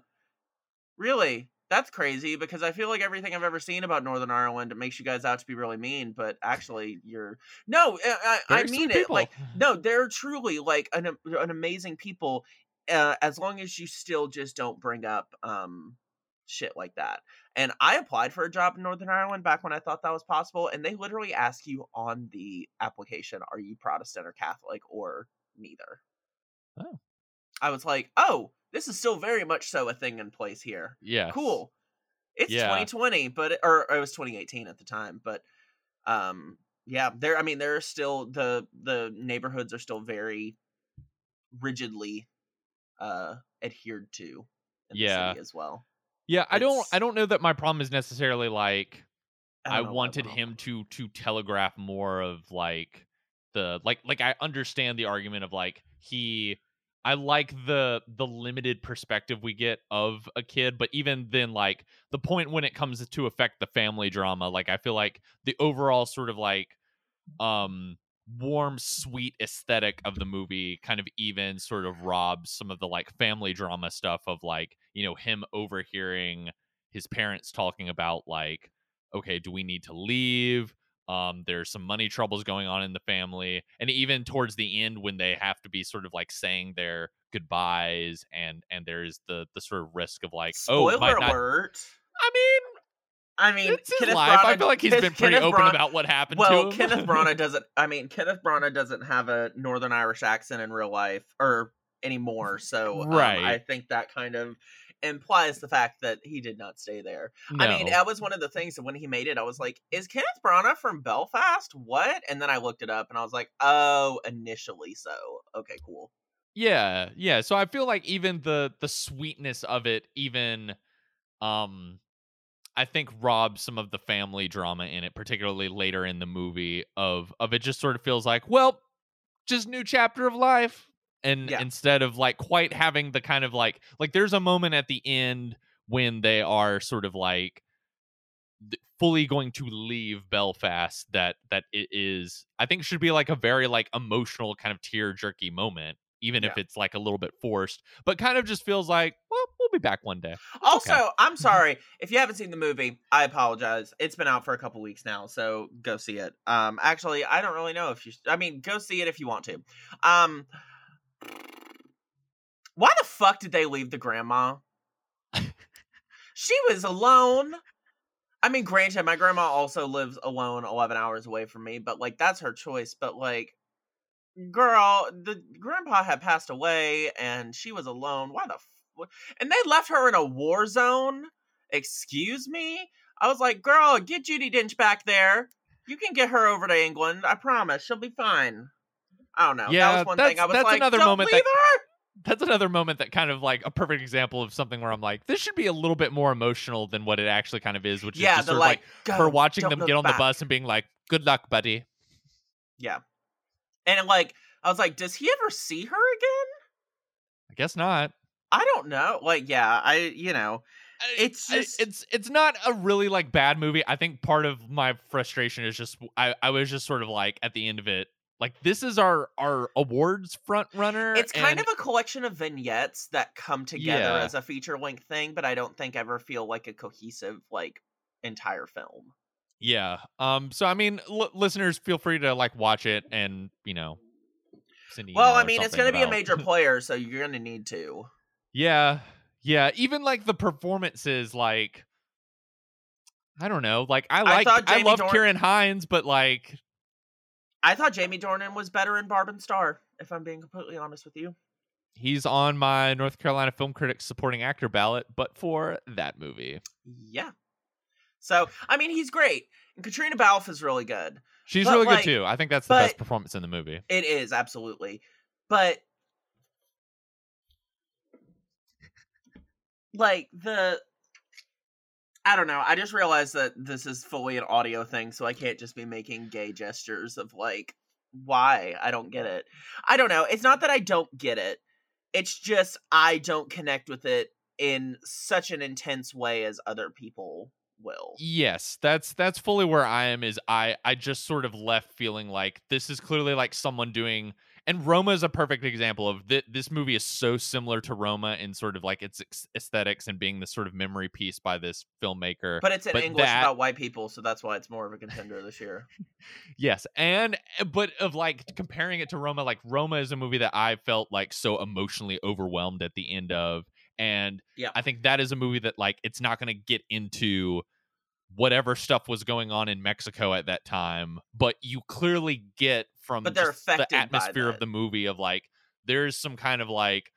really that's crazy because i feel like everything i've ever seen about northern ireland makes you guys out to be really mean but actually you're no i, I, I mean it people. like no they're truly like an, an amazing people uh, as long as you still just don't bring up um shit like that and i applied for a job in northern ireland back when i thought that was possible and they literally ask you on the application are you protestant or catholic or neither Oh. i was like oh this is still very much so a thing in place here. Yeah. Cool. It's Yeah. 2020, but it, or, or it was 2018 at the time, but um yeah, there I mean there are still the the neighborhoods are still very rigidly uh adhered to in Yeah. the city as well. Yeah, I don't I don't know that my problem is necessarily like I, what wanted him to to telegraph more of like the like like I understand the argument of like he I like the the limited perspective we get of a kid, but even then like the point when it comes to affect the family drama, like I feel like the overall sort of like um warm sweet aesthetic of the movie kind of even sort of robs some of the like family drama stuff of like you know him overhearing his parents talking about like okay do we need to leave um there's some money troubles going on in the family and even towards the end when they have to be sort of like saying their goodbyes and and there's the the sort of risk of like Spoiler oh might not alert. i mean I mean, it's his Kenneth life i feel like he's been pretty Kenneth open Branagh- about what happened Well, to him Kenneth Branagh doesn't. I mean, Kenneth Branagh doesn't have a Northern Irish accent in real life or anymore. So, um, Right. I think that kind of implies the fact that he did not stay there. no. I mean, that was one of the things that when he made it, I was like, "Is Kenneth Branagh from Belfast? What?" And then I looked it up, and I was like, "Oh, initially so. Okay, cool." Yeah, yeah. So I feel like even the the sweetness of it, even um I think robs some of the family drama in it, particularly later in the movie, of of it just sort of feels like, well, just new chapter of life. And Yeah. instead of like quite having the kind of like like there's a moment at the end when they are sort of like fully going to leave Belfast that that it is I think should be like a very like emotional kind of tear jerky moment even if it's like a little bit forced but kind of just feels like well we'll be back one day Also, okay. I'm sorry if you haven't seen the movie. I apologize. It's been out for a couple weeks now, so go see it. Um, actually, I don't really know if you. I mean, go see it if you want to. Um, why the fuck did they leave the grandma? she was alone. I mean, granted, my grandma also lives alone, eleven hours away from me, but like that's her choice. But like, girl, the grandpa had passed away, and she was alone. Why the f- and they left her in a war zone. Excuse me? I was like, girl, get Judi Dench back there. You can get her over to England. I promise. She'll be fine. I don't know. Yeah, that was one that's- thing. I was that's like, another don't moment that- that's another moment that kind of like a perfect example of something where I'm like this should be a little bit more emotional than what it actually kind of is which Yeah, is just sort like, of like her watching them get on the bus and being like good luck buddy Yeah. And like, I was like, does he ever see her again? I guess not I don't know. Like, yeah, I, you know, It's just- it's it's not a really like bad movie. I think part of my frustration is just I I was just sort of like at the end of it like this is our our awards front runner. it's kind and- of a collection of vignettes that come together Yeah. as a feature length thing, but I don't think ever feel like a cohesive, like, entire film. yeah. Um. So I mean, l- listeners, feel free to like watch it and you know. send Well, I mean, it's going to be a major player, so you're going to need to. Yeah. Yeah. Even like the performances, like I don't know. Like I like thought I, love Dorn- Ciarán Hinds, but like I thought Jamie Dornan was better in Barb and Star, if I'm being completely honest with you. he's on my North Carolina Film Critics supporting actor ballot, but for that movie. Yeah. So, I mean, he's great. And Caitríona Balfe is really good. She's But, really like- good too. I think that's the best performance in the movie. It is, absolutely. But, like, the. I don't know. I just realized that this is fully an audio thing, so I can't just be making gay gestures of, like, why? I don't get it. I don't know. It's not that I don't get it, it's just I don't connect with it in such an intense way as other people will. Yes, that's that's fully where I am is I I just sort of left feeling like this is clearly like someone doing and Roma is a perfect example of th- this movie is so similar to Roma in sort of like its ex- aesthetics and being this sort of memory piece by this filmmaker. But it's in But English that- about white people, so that's why it's more of a contender this year. Yes, and eh, but of like comparing it to Roma, like Roma is a movie that I felt like so emotionally overwhelmed at the end of, and Yeah. I think that is a movie that like it's not going to get into whatever stuff was going on in Mexico at that time, but you clearly get from But they're just the atmosphere of the movie of like there's some kind of like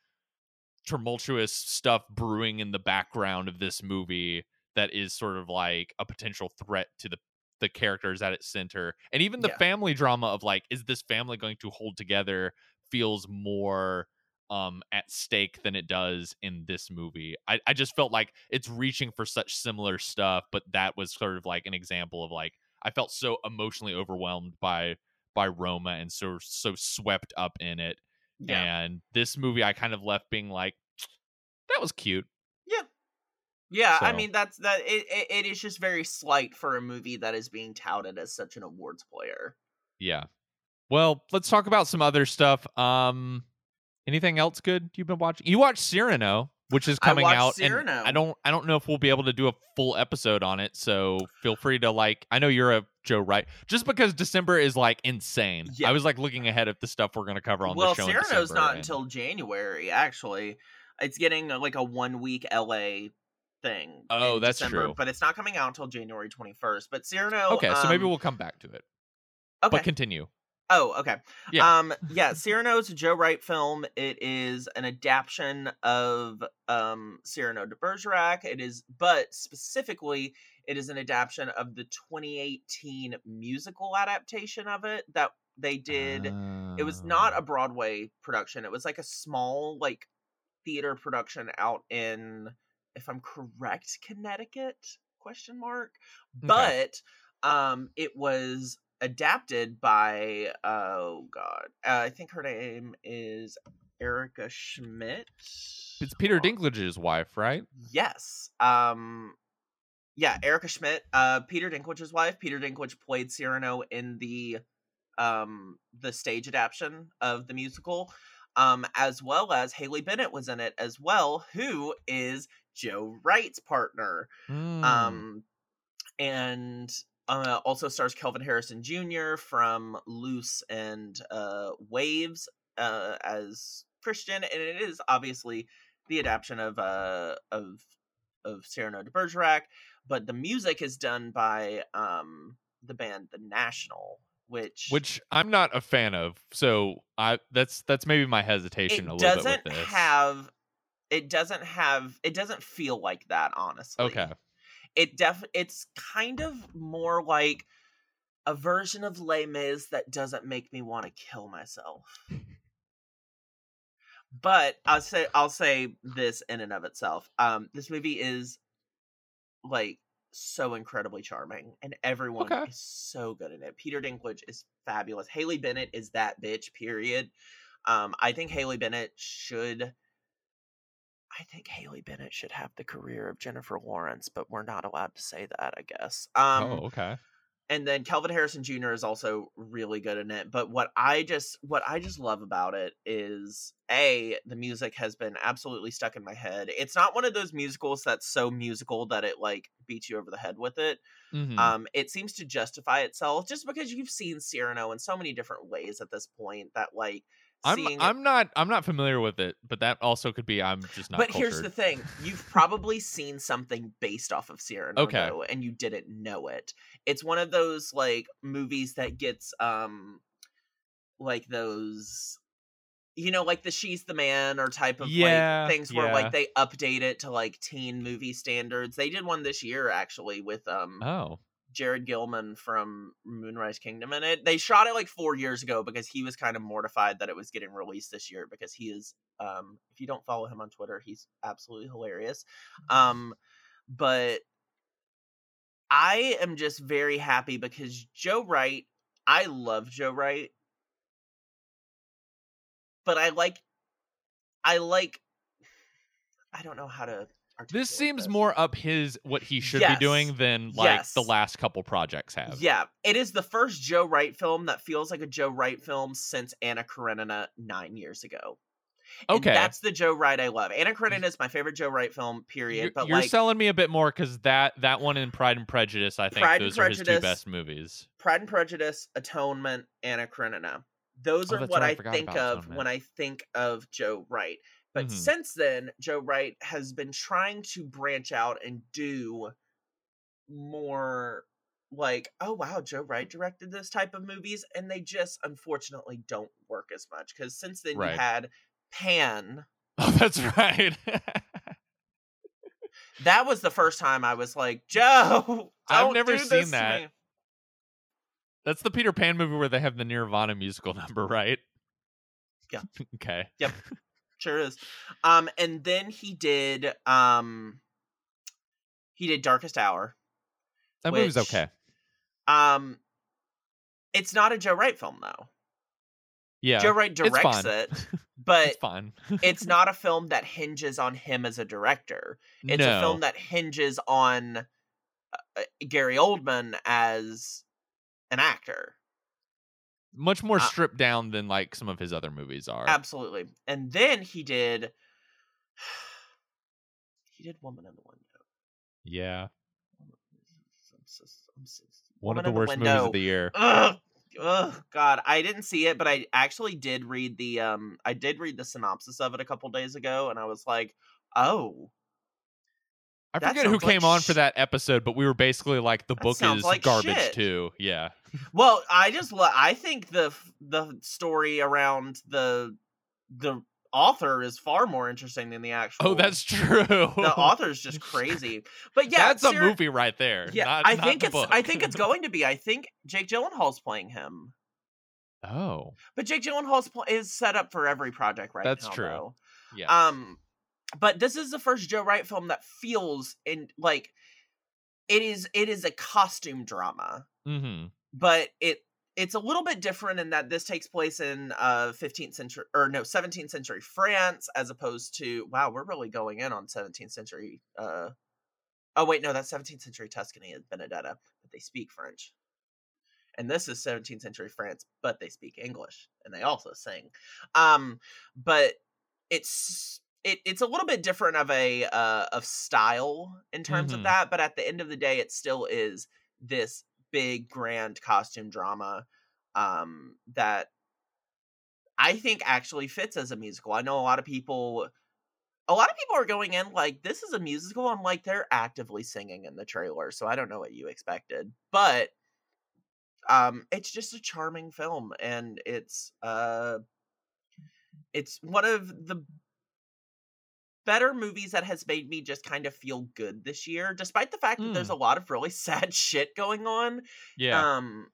tumultuous stuff brewing in the background of this movie that is sort of like a potential threat to the the characters at its center and even the Yeah. family drama of like is this family going to hold together feels more um at stake than it does in this movie. I, I just felt like it's reaching for such similar stuff but that was sort of like an example of like i felt so emotionally overwhelmed by by roma and so so swept up in it. Yeah. and this movie i kind of left being like that was cute. Yeah, Yeah, I mean that's that it, it it is just very slight for a movie that is being touted as such an awards player. yeah. Well let's talk about some other stuff. Um anything else good you've been watching you watched cyrano which is coming out Cyrano. and i don't i don't know if we'll be able to do a full episode on it so feel free to like i know you're a joe wright just because december is like insane Yeah. i was like looking ahead of the stuff we're going to cover on well, the show in Cyrano's December, not and- until January. Actually, it's getting uh, like a one week LA thing. Oh, that's December, true. But it's not coming out until January twenty first. But Cyrano. okay so maybe um, we'll come back to it Okay. but continue Oh, okay. Yeah. Um, yeah, Cyrano's a Joe Wright film. It is an adaptation of um Cyrano de Bergerac. It is, but specifically, it is an adaptation of the 2018 musical adaptation of it that they did. it was not a Um, Broadway production. It was like a small like theater production out in, if I'm correct, Connecticut? Question mark. But um, it was adapted by oh god, uh, I think her name is Erica Schmidt. it's peter dinklage's wife right Yes. Um yeah, Erica Schmidt, uh Peter Dinklage's wife. Peter Dinklage played Cyrano in the um the stage adaptation of the musical. Um as well as Haley Bennett was in it as well, who is Joe Wright's partner. Mm. Um and uh, also stars Kelvin Harrison Jr. from Luce and uh, Waves uh, as Christian, and it is obviously the adaptation of uh, of of Cyrano de Bergerac, but the music is done by um, the band The National, which which I'm not a fan of. So I that's that's maybe my hesitation it a little doesn't bit with this. have it doesn't have it doesn't feel like that honestly okay. It def it's kind of more like a version of Les Mis that doesn't make me want to kill myself. but I'll say I'll say this in and of itself. Um this movie is like so incredibly charming and everyone Okay. is so good in it. Peter Dinklage is fabulous. Haley Bennett is that bitch, period. Um I think Haley Bennett should I think Haley Bennett should have the career of Jennifer Lawrence, but we're not allowed to say that, I guess. Um oh, okay. and then Kelvin Harrison Jr. is also really good in it. But what I just what I just love about it is a the music has been absolutely stuck in my head. It's not one of those musicals that's so musical that it like beats you over the head with it. Mhm. Um, it seems to justify itself just because you've seen Cyrano in so many different ways at this point that like I'm I'm not I'm not familiar with it, but that also could be I'm just not. but here's the thing: you've probably seen something based off of Cyrano, Okay. and you didn't know it. It's one of those like movies that gets um, like those, you know, like the "She's the Man" or type of Yeah, like things where yeah. like they update it to like teen movie standards. They did one this year actually with um Oh, Jared Gilman from Moonrise Kingdom in it. They shot it like four years ago because he was kind of mortified that it was getting released this year because he is um if you don't follow him on Twitter, he's absolutely hilarious. Um but I am just very happy because Joe Wright, I love Joe Wright. But I like I like I don't know how to this seems this. more up his what he should Yes. be doing than like the last couple projects have. Yeah, it is the first Joe Wright film that feels like a Joe Wright film since Anna Karenina nine years ago. And Okay. that's the Joe Wright I love. Anna Karenina is my favorite Joe Wright film. Period. You're, but you're like selling me a bit more because that that one in Pride and Prejudice, I think Pride those are his two best movies. Pride and Prejudice, Atonement, Anna Karenina. Those Oh, are what right, I I think of Atonement. when I think of Joe Wright. But Mhm. since then, Joe Wright has been trying to branch out and do more like, oh wow, Joe Wright directed this type of movies, and they just unfortunately don't work as much. Because since then Right. you had Pan, Oh, that's right. that was the first time I was like, Joe, I've never seen that. that's the Peter Pan movie where they have the Nirvana musical number, right? Yeah. okay. Sure is. Um, and then he did um, he did Darkest Hour. That movie's okay. Um, it's not a Joe Wright film though. Yeah. Joe Wright directs it, but it's fine. it's not a film that hinges on him as a director. It's no. a film that hinges on uh, uh, Gary Oldman as an actor. Much more uh, stripped down than like some of his other movies are. Absolutely. And then he did he did Woman in the Window. yeah. I'm so- I'm so- One Woman of the in the worst movies of the year. Ugh, ugh, God, I didn't see it, but I actually did read the um, I did read the synopsis of it a couple days ago, and I was like, oh, I forget who like came on for that episode, but we were basically like the That book is like garbage shit. too. Yeah. Well, I just lo- I think the f- the story around the the author is far more interesting than the actual. Oh, that's true. the author's just crazy. But yeah, that's a movie right there. Yeah, not- I think it's book. I think it's going to be. I think Jake Gyllenhaal's playing him. oh, But Jake Gyllenhaal's pl- is set up for every project right That's now. That's true. yeah. Um, but this is the first Joe Wright film that feels in like it is. It is a costume drama, mm-hmm. But it it's a little bit different in that this takes place in uh 15th century or no 17th century France as opposed to wow we're really going in on 17th century. uh Oh wait, no, that's 17th century Tuscany and Benedetta, but they speak French. And this is 17th century France, but they speak English and they also sing. Um, but it's it, it's a little bit different of a uh, of style in terms Mhm. of that, but at the end of the day, it still is this big grand costume drama um, that I think actually fits as a musical. I know a lot of people a lot of people are going in like this is a musical. I'm like they're actively singing in the trailer, so I don't know what you expected. But um it's just a charming film and it's uh it's one of the better movies that has made me just kind of feel good this year despite the fact that there's a lot of really sad shit going on Yeah. um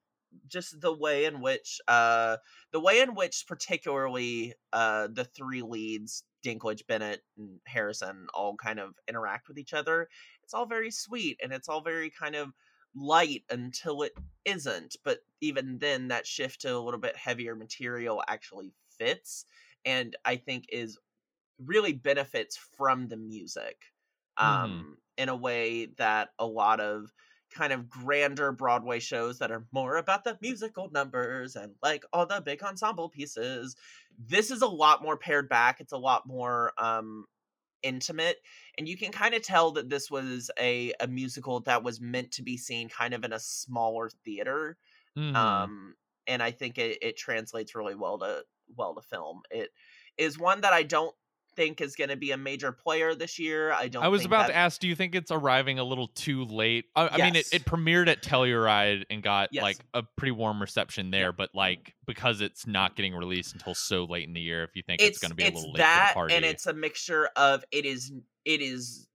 just the way in which uh the way in which particularly uh the three leads dinklage bennett and harrison all kind of interact with each other it's all very sweet and it's all very kind of light until it isn't but even then that shift to a little bit heavier material actually fits and i think is really benefits from the music um in a way that a lot of kind of grander Broadway shows that are more about the musical numbers and like all the big ensemble pieces. This is a lot more pared back. It's a lot more um intimate and you can kind of tell that this was a a musical that was meant to be seen kind of in a smaller theater. Mhm. Um and I think it, it translates really well to well to film. It is one that I don't think is going to be a major player this year. I don't I was about that- to ask, do you think it's arriving a little too late? I, I mean, it, it premiered at Telluride and got Yes. like a pretty warm reception there, but like because it's not getting released until so late in the year, if you think it's, going to be a little late that, for the party, and it's a mixture of it is it is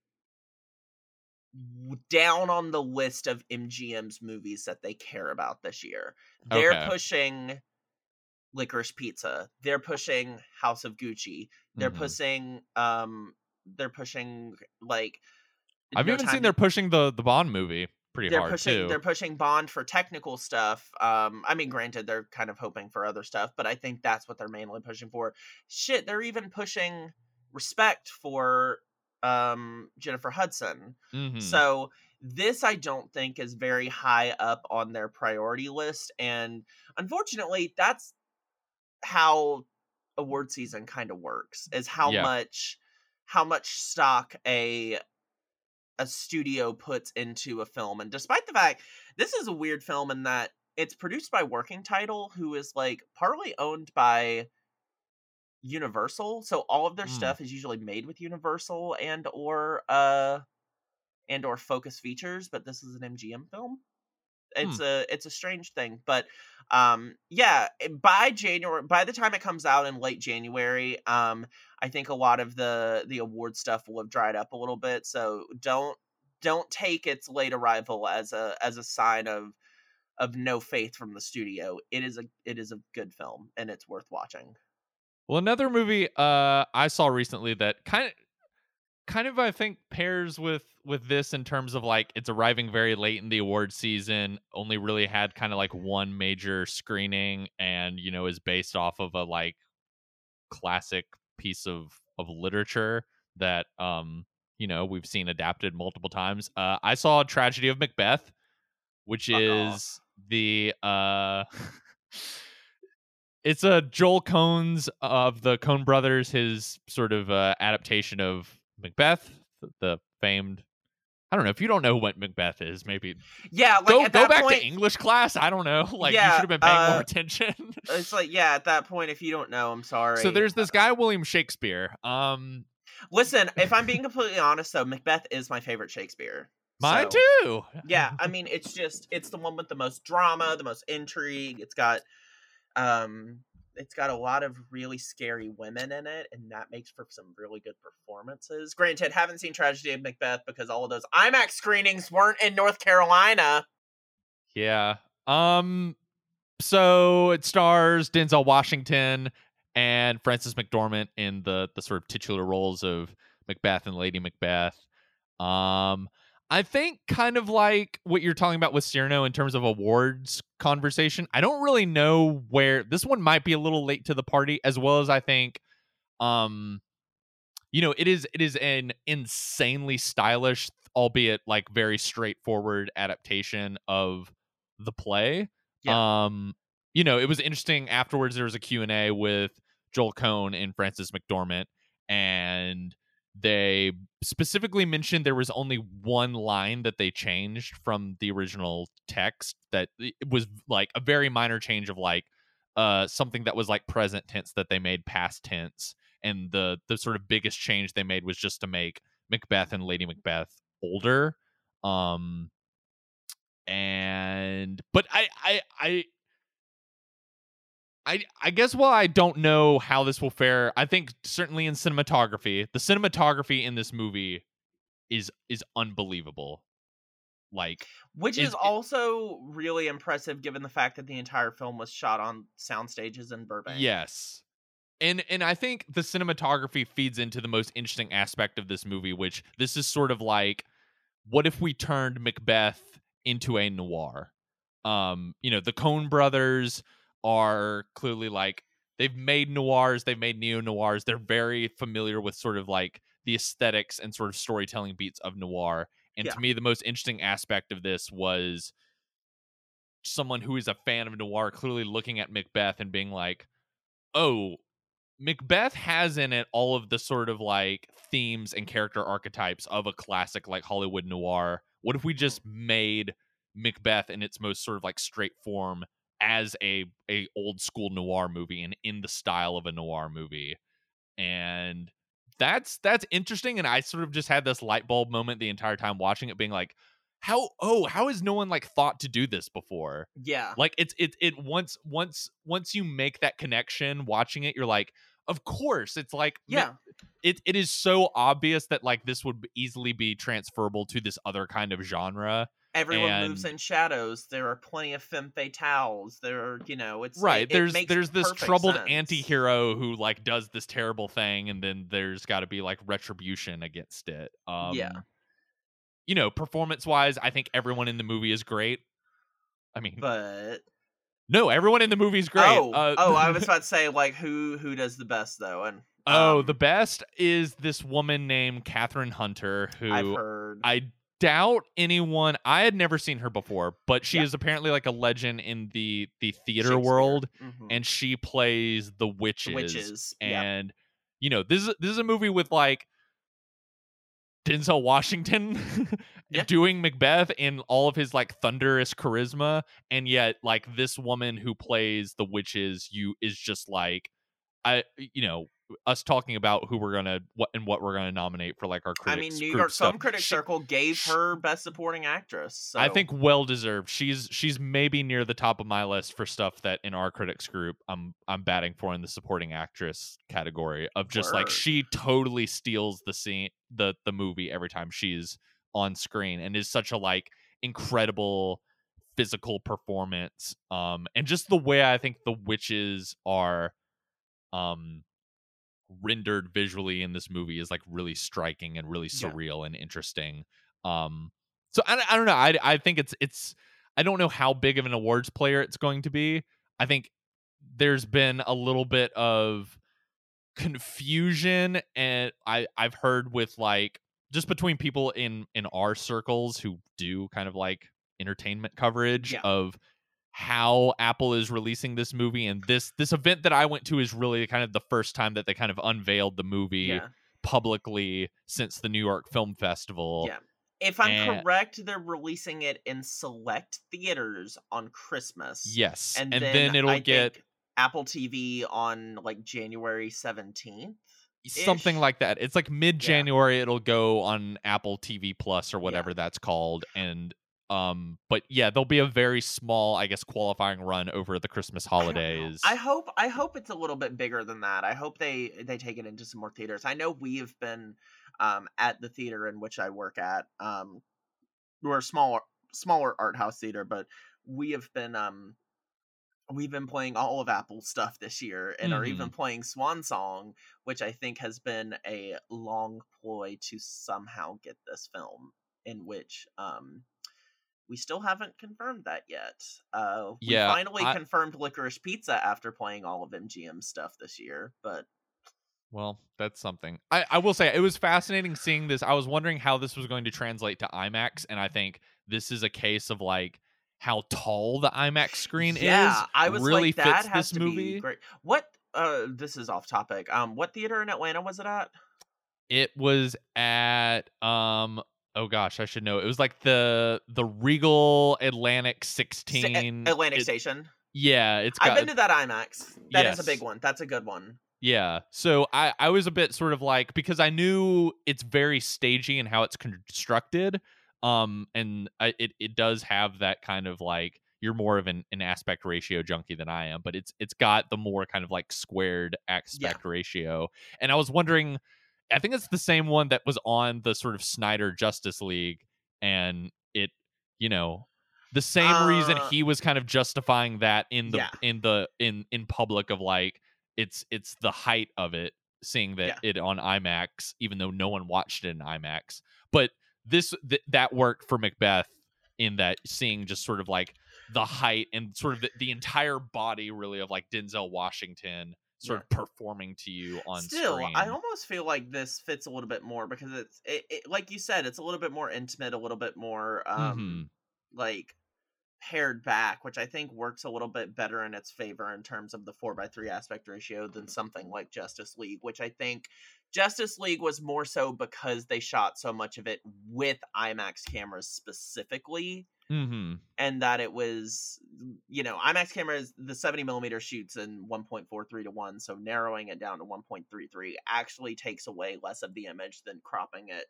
down on the list of MGM's movies that they care about this year. They're Okay. pushing Licorice Pizza. They're pushing House of Gucci. They're Mhm. pushing um they're pushing like I've No even seen to- they're pushing the the Bond movie pretty they're hard pushing too. they're pushing Bond for technical stuff. Um, I mean, granted, they're kind of hoping for other stuff, but I think that's what they're mainly pushing for. Shit, they're even pushing respect for um Jennifer Hudson. Mhm. So this I don't think is very high up on their priority list, and unfortunately, that's how award season kind of works. Is how Yeah. much how much stock a a studio puts into a film. And despite the fact this is a weird film in that it's produced by Working Title, who is like partly owned by Universal. So all of their Mm. stuff is usually made with Universal and or uh and or Focus Features, but this is an MGM film. It's a it's a strange thing, but um yeah, eh, by January by the time it comes out in late January, um I think a lot of the the award stuff will have dried up a little bit, so don't don't take its late arrival as a as a sign of of no faith from the studio. It is a it is a good film and it's worth watching. Well, another movie uh I saw recently that kind of kind of I think pairs with with this in terms of like it's arriving very late in the award season, only really had kind of like one major screening and you know is based off of a like classic piece of of literature that um you know we've seen adapted multiple times. Uh I saw Tragedy of Macbeth, which Fuck is off. the uh it's a Joel Coen's of the Coen brothers, his sort of uh, adaptation of Macbeth, the famed. I don't know if you don't know what Macbeth is. Maybe Yeah, like go go back point, to English class. I don't know. Like you should have been paying uh, more attention. it's like yeah, at that point if you don't know, I'm sorry. so there's this guy William Shakespeare. Um, Listen, if I'm being completely honest though, Macbeth is my favorite Shakespeare. mine So, too. Yeah, I mean it's just it's the one with the most drama, the most intrigue. It's got um it's got a lot of really scary women in it and that makes for some really good performances. Granted, haven't seen Tragedy of Macbeth because all of those IMAX screenings weren't in North Carolina. Yeah. Um. So it stars Denzel Washington and Frances McDormand in the the sort of titular roles of Macbeth and Lady Macbeth. Um. I think kind of like what you're talking about with Cyrano in terms of awards conversation. I don't really know where this one might be a little late to the party, as well as I think, um, you know, it is it is an insanely stylish, albeit like very straightforward adaptation of the play. Um, you know, it was interesting afterwards there was a Q&A with Joel Coen and Frances McDormand and they specifically mentioned there was only one line that they changed from the original text that it was like a very minor change of like uh something that was like present tense that they made past tense and the the sort of biggest change they made was just to make Macbeth and Lady Macbeth older um and but I I I I I guess while I don't know how this will fare, I think certainly in cinematography, the cinematography in this movie is is unbelievable. Like Which Is is also really impressive given the fact that the entire film was shot on sound stages in Burbank. yes. And and I think the cinematography feeds into the most interesting aspect of this movie, which this is sort of like what if we turned Macbeth into a noir? Um, you know, the Coen brothers are clearly like they've made noirs, they've made neo noirs. They're very familiar with sort of like the aesthetics and sort of storytelling beats of noir. And Yeah. to me, the most interesting aspect of this was someone who is a fan of noir clearly looking at Macbeth and being like, oh, Macbeth has in it all of the sort of like themes and character archetypes of a classic like Hollywood noir. What if we just made Macbeth in its most sort of like straight form as a a old school noir movie and in the style of a noir movie? And that's that's interesting and I sort of just had this light bulb moment the entire time watching it being like how oh how has no one like thought to do this before? Yeah. like it's it it once once once you make that connection watching it you're like of course it's like Yeah. it, it is so obvious that like this would easily be transferable to this other kind of genre Everyone moves in shadows. There are plenty of femme fatales. There are, you know, it's right it- it there's makes there's this troubled sense. anti-hero who like does this terrible thing and then there's got to be like retribution against it um Yeah. you know performance wise i think everyone in the movie is great i mean But no everyone in the movie is great oh, Uh, oh, I was about to say like who who does the best though, and Oh, um, the best is this woman named Kathryn Hunter, who I've heard. I doubt anyone. I had never seen her before, but she Yeah. is apparently like a legend in the the theater world, Mhm. and she plays the witches. The witches. yeah. And you know, this is this is a movie with like Denzel Washington Yeah. doing Macbeth in all of his like thunderous charisma, and yet like this woman who plays the witches, you is just like I you know us talking about who we're gonna what and what we're gonna nominate for like our I mean, New York. Film Critics Circle gave she- her Best Supporting Actress. So. I think well deserved. She's she's maybe near the top of my list for stuff that in our critics group I'm I'm batting for in the supporting actress category of just like she totally steals the scene the the movie every time she's on screen and is such a like incredible physical performance um and just the way I think the witches are um rendered visually in this movie is like really striking and really Yeah. surreal and interesting um so I, I don't know I, I think it's it's i don't know how big of an awards player it's going to be i think there's been a little bit of confusion and i i've heard with like just between people in in our circles who do kind of like entertainment coverage Yeah. of how apple is releasing this movie and this this event that i went to is really kind of the first time that they kind of unveiled the movie Yeah. publicly since the new york film festival Yeah. If I'm and- correct, they're releasing it in select theaters on Christmas. yes And, and, then, then, it'll I get Apple TV on like January 17th. something like that. It's like mid January it'll go on Apple TV Plus or Yeah. whatever that's called and um but yeah, there'll be a very small I guess qualifying run over the Christmas I holidays. I hope I hope it's a little bit bigger than that. I hope they they take it into some more theaters. I know we have been um at the theater in which I work at. Um we're a smaller smaller art house theater, but we have been um we've been playing all of Apple's stuff this year and are even playing Swan Song, which I think has been a long ploy to somehow get this film in which um we still haven't confirmed that yet. Uh, we Yeah, finally I- confirmed Licorice Pizza after playing all of MGM stuff this year, but Well, that's something. I, I will say it was fascinating seeing this. I was wondering how this was going to translate to IMAX, and I think this is a case of like how tall the IMAX screen yeah, is. I was really like, that fits has this to movie. be great. What? Uh, this is off topic. Um, what theater in Atlanta was it at? It was at um oh gosh, I should know. It was like the the Regal Atlantic Sta- 16 Atlantic it- Station. Yeah, it's I've been to that IMAX. That is a big one. That's a good one. Yeah. So I I was a bit sort of like because I knew it's very stagey and how it's constructed. Um and I, it it does have that kind of like you're more of an, an aspect ratio junkie than I am, but it's it's got the more kind of like squared aspect ratio. And I was wondering I think it's the same one that was on the sort of Snyder Justice League and it you know the same reason Uh, he was kind of justifying that in the yeah. in the in in public of like it's it's the height of it seeing that Yeah. it on IMAX even though no one watched it in IMAX but this th- that worked for Macbeth in that seeing just sort of like the height and sort of the, the entire body really of like Denzel Washington sort of performing to you on Still, screen. I almost feel like this fits a little bit more because it's it, it, like you said, it's a little bit more intimate, a little bit more um like pared back, which I think works a little bit better in its favor in terms of the four by three aspect ratio than something like Justice League, which I think Justice League was more so because they shot so much of it with IMAX cameras specifically mm-hmm. and that it was you know imax cameras the 70 millimeter shoots in 1.43 to 1 so narrowing it down to 1.33 actually takes away less of the image than cropping it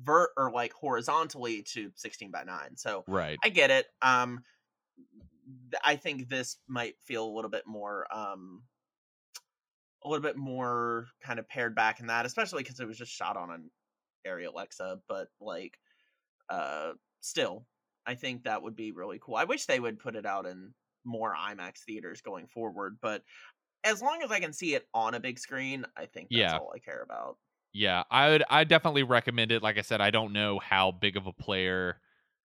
vert or like horizontally to 16 by 9 so right i get it um i think this might feel a little bit more um a little bit more kind of pared back in that especially because it was just shot on an Arri alexa but like uh still i think that would be really cool i wish they would put it out in more imax theaters going forward but as long as i can see it on a big screen i think that's Yeah. all i care about Yeah, I would. I definitely recommend it. Like I said, I don't know how big of a player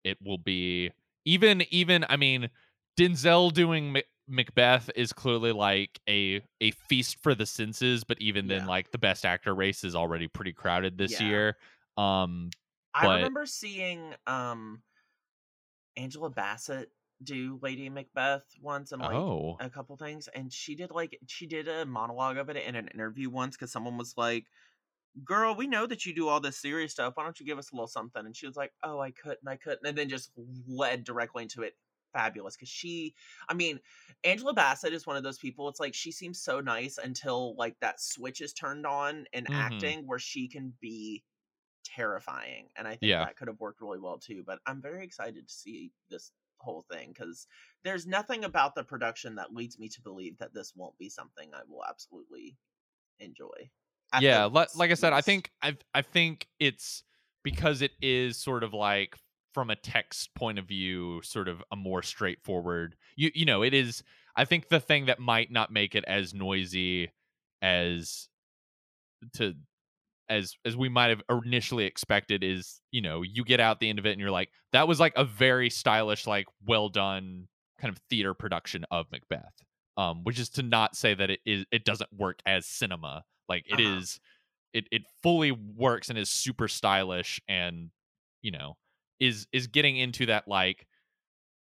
it will be. Even, even, I mean, Denzel doing Mac- Macbeth is clearly like a a feast for the senses. But even then, Yeah. like the best actor race is already pretty crowded this Yeah. year. Um, i But- remember seeing um angela bassett do lady macbeth once and like oh, a couple things and she did like she did a monologue of it in an interview once because someone was like girl we know that you do all this serious stuff. Why don't you give us a little something? And she was like oh i couldn't i couldn't and then just led directly into it. Fabulous because she i mean angela bassett is one of those people it's like she seems so nice until like that switch is turned on in Mhm. acting where she can be terrifying and i think Yeah. that could have worked really well too but i'm very excited to see this whole thing because there's nothing about the production that leads me to believe that this won't be something i will absolutely enjoy at yeah, li- like I said, I think I I think it's because it is sort of like from a text point of view, sort of a more straightforward. You you know, it is. I think the thing that might not make it as noisy as to as as we might have initially expected is you know you get out the end of it and you're like that was like a very stylish like well done kind of theater production of macbeth um which is to not say that it is it doesn't work as cinema like it is, Uh-huh. it it fully works and is super stylish and you know is is getting into that like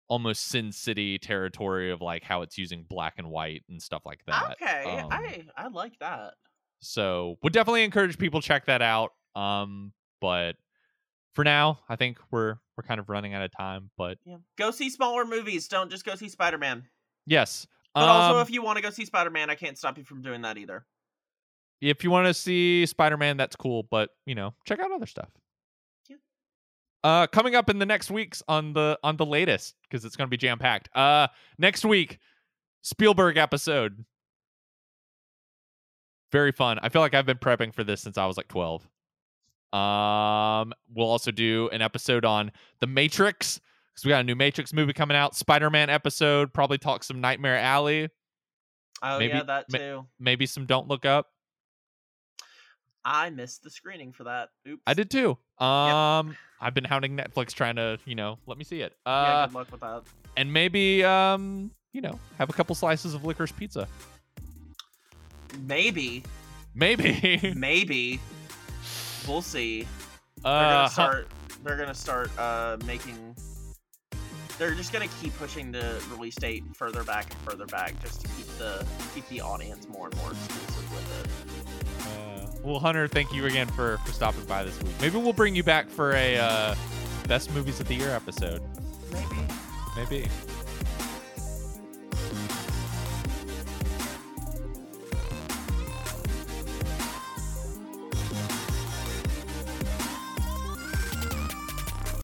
almost sin city territory of like how it's using black and white and stuff like that okay Um, i i like that so would definitely encourage people check that out. Um, but for now, I think we're we're kind of running out of time. But yeah go see smaller movies don't just go see spider-man yes, But also, um, if you want to go see Spider Man, I can't stop you from doing that either. if you want to see Spider Man, that's cool. But you know, check out other stuff. Yeah. Uh, coming up in the next weeks on the on the latest because it's going to be jam packed. Uh, next week, Spielberg episode. Very fun. I feel like I've been prepping for this since I was like twelve. Um, we'll also do an episode on the Matrix because we got a new Matrix movie coming out. Spider Man episode. Probably talk some Nightmare Alley. Oh Maybe- yeah, that ma- too. Maybe some Don't Look Up. I missed the screening for that. Oops. I did too. Um, I've been hounding Netflix trying to, you know, let me see it. Yeah, Uh, good luck with that. and maybe, um, you know, have a couple slices of licorice pizza. Maybe, Maybe. maybe we'll see. They're uh, gonna huh- start. They're gonna start uh, making. They're just gonna keep pushing the release date further back and further back, just to keep the keep the audience more and more exclusive with it. uh, well, Hunter, thank you again for for stopping by this week. Maybe we'll bring you back for a uh, best movies of the year episode. Maybe. Maybe.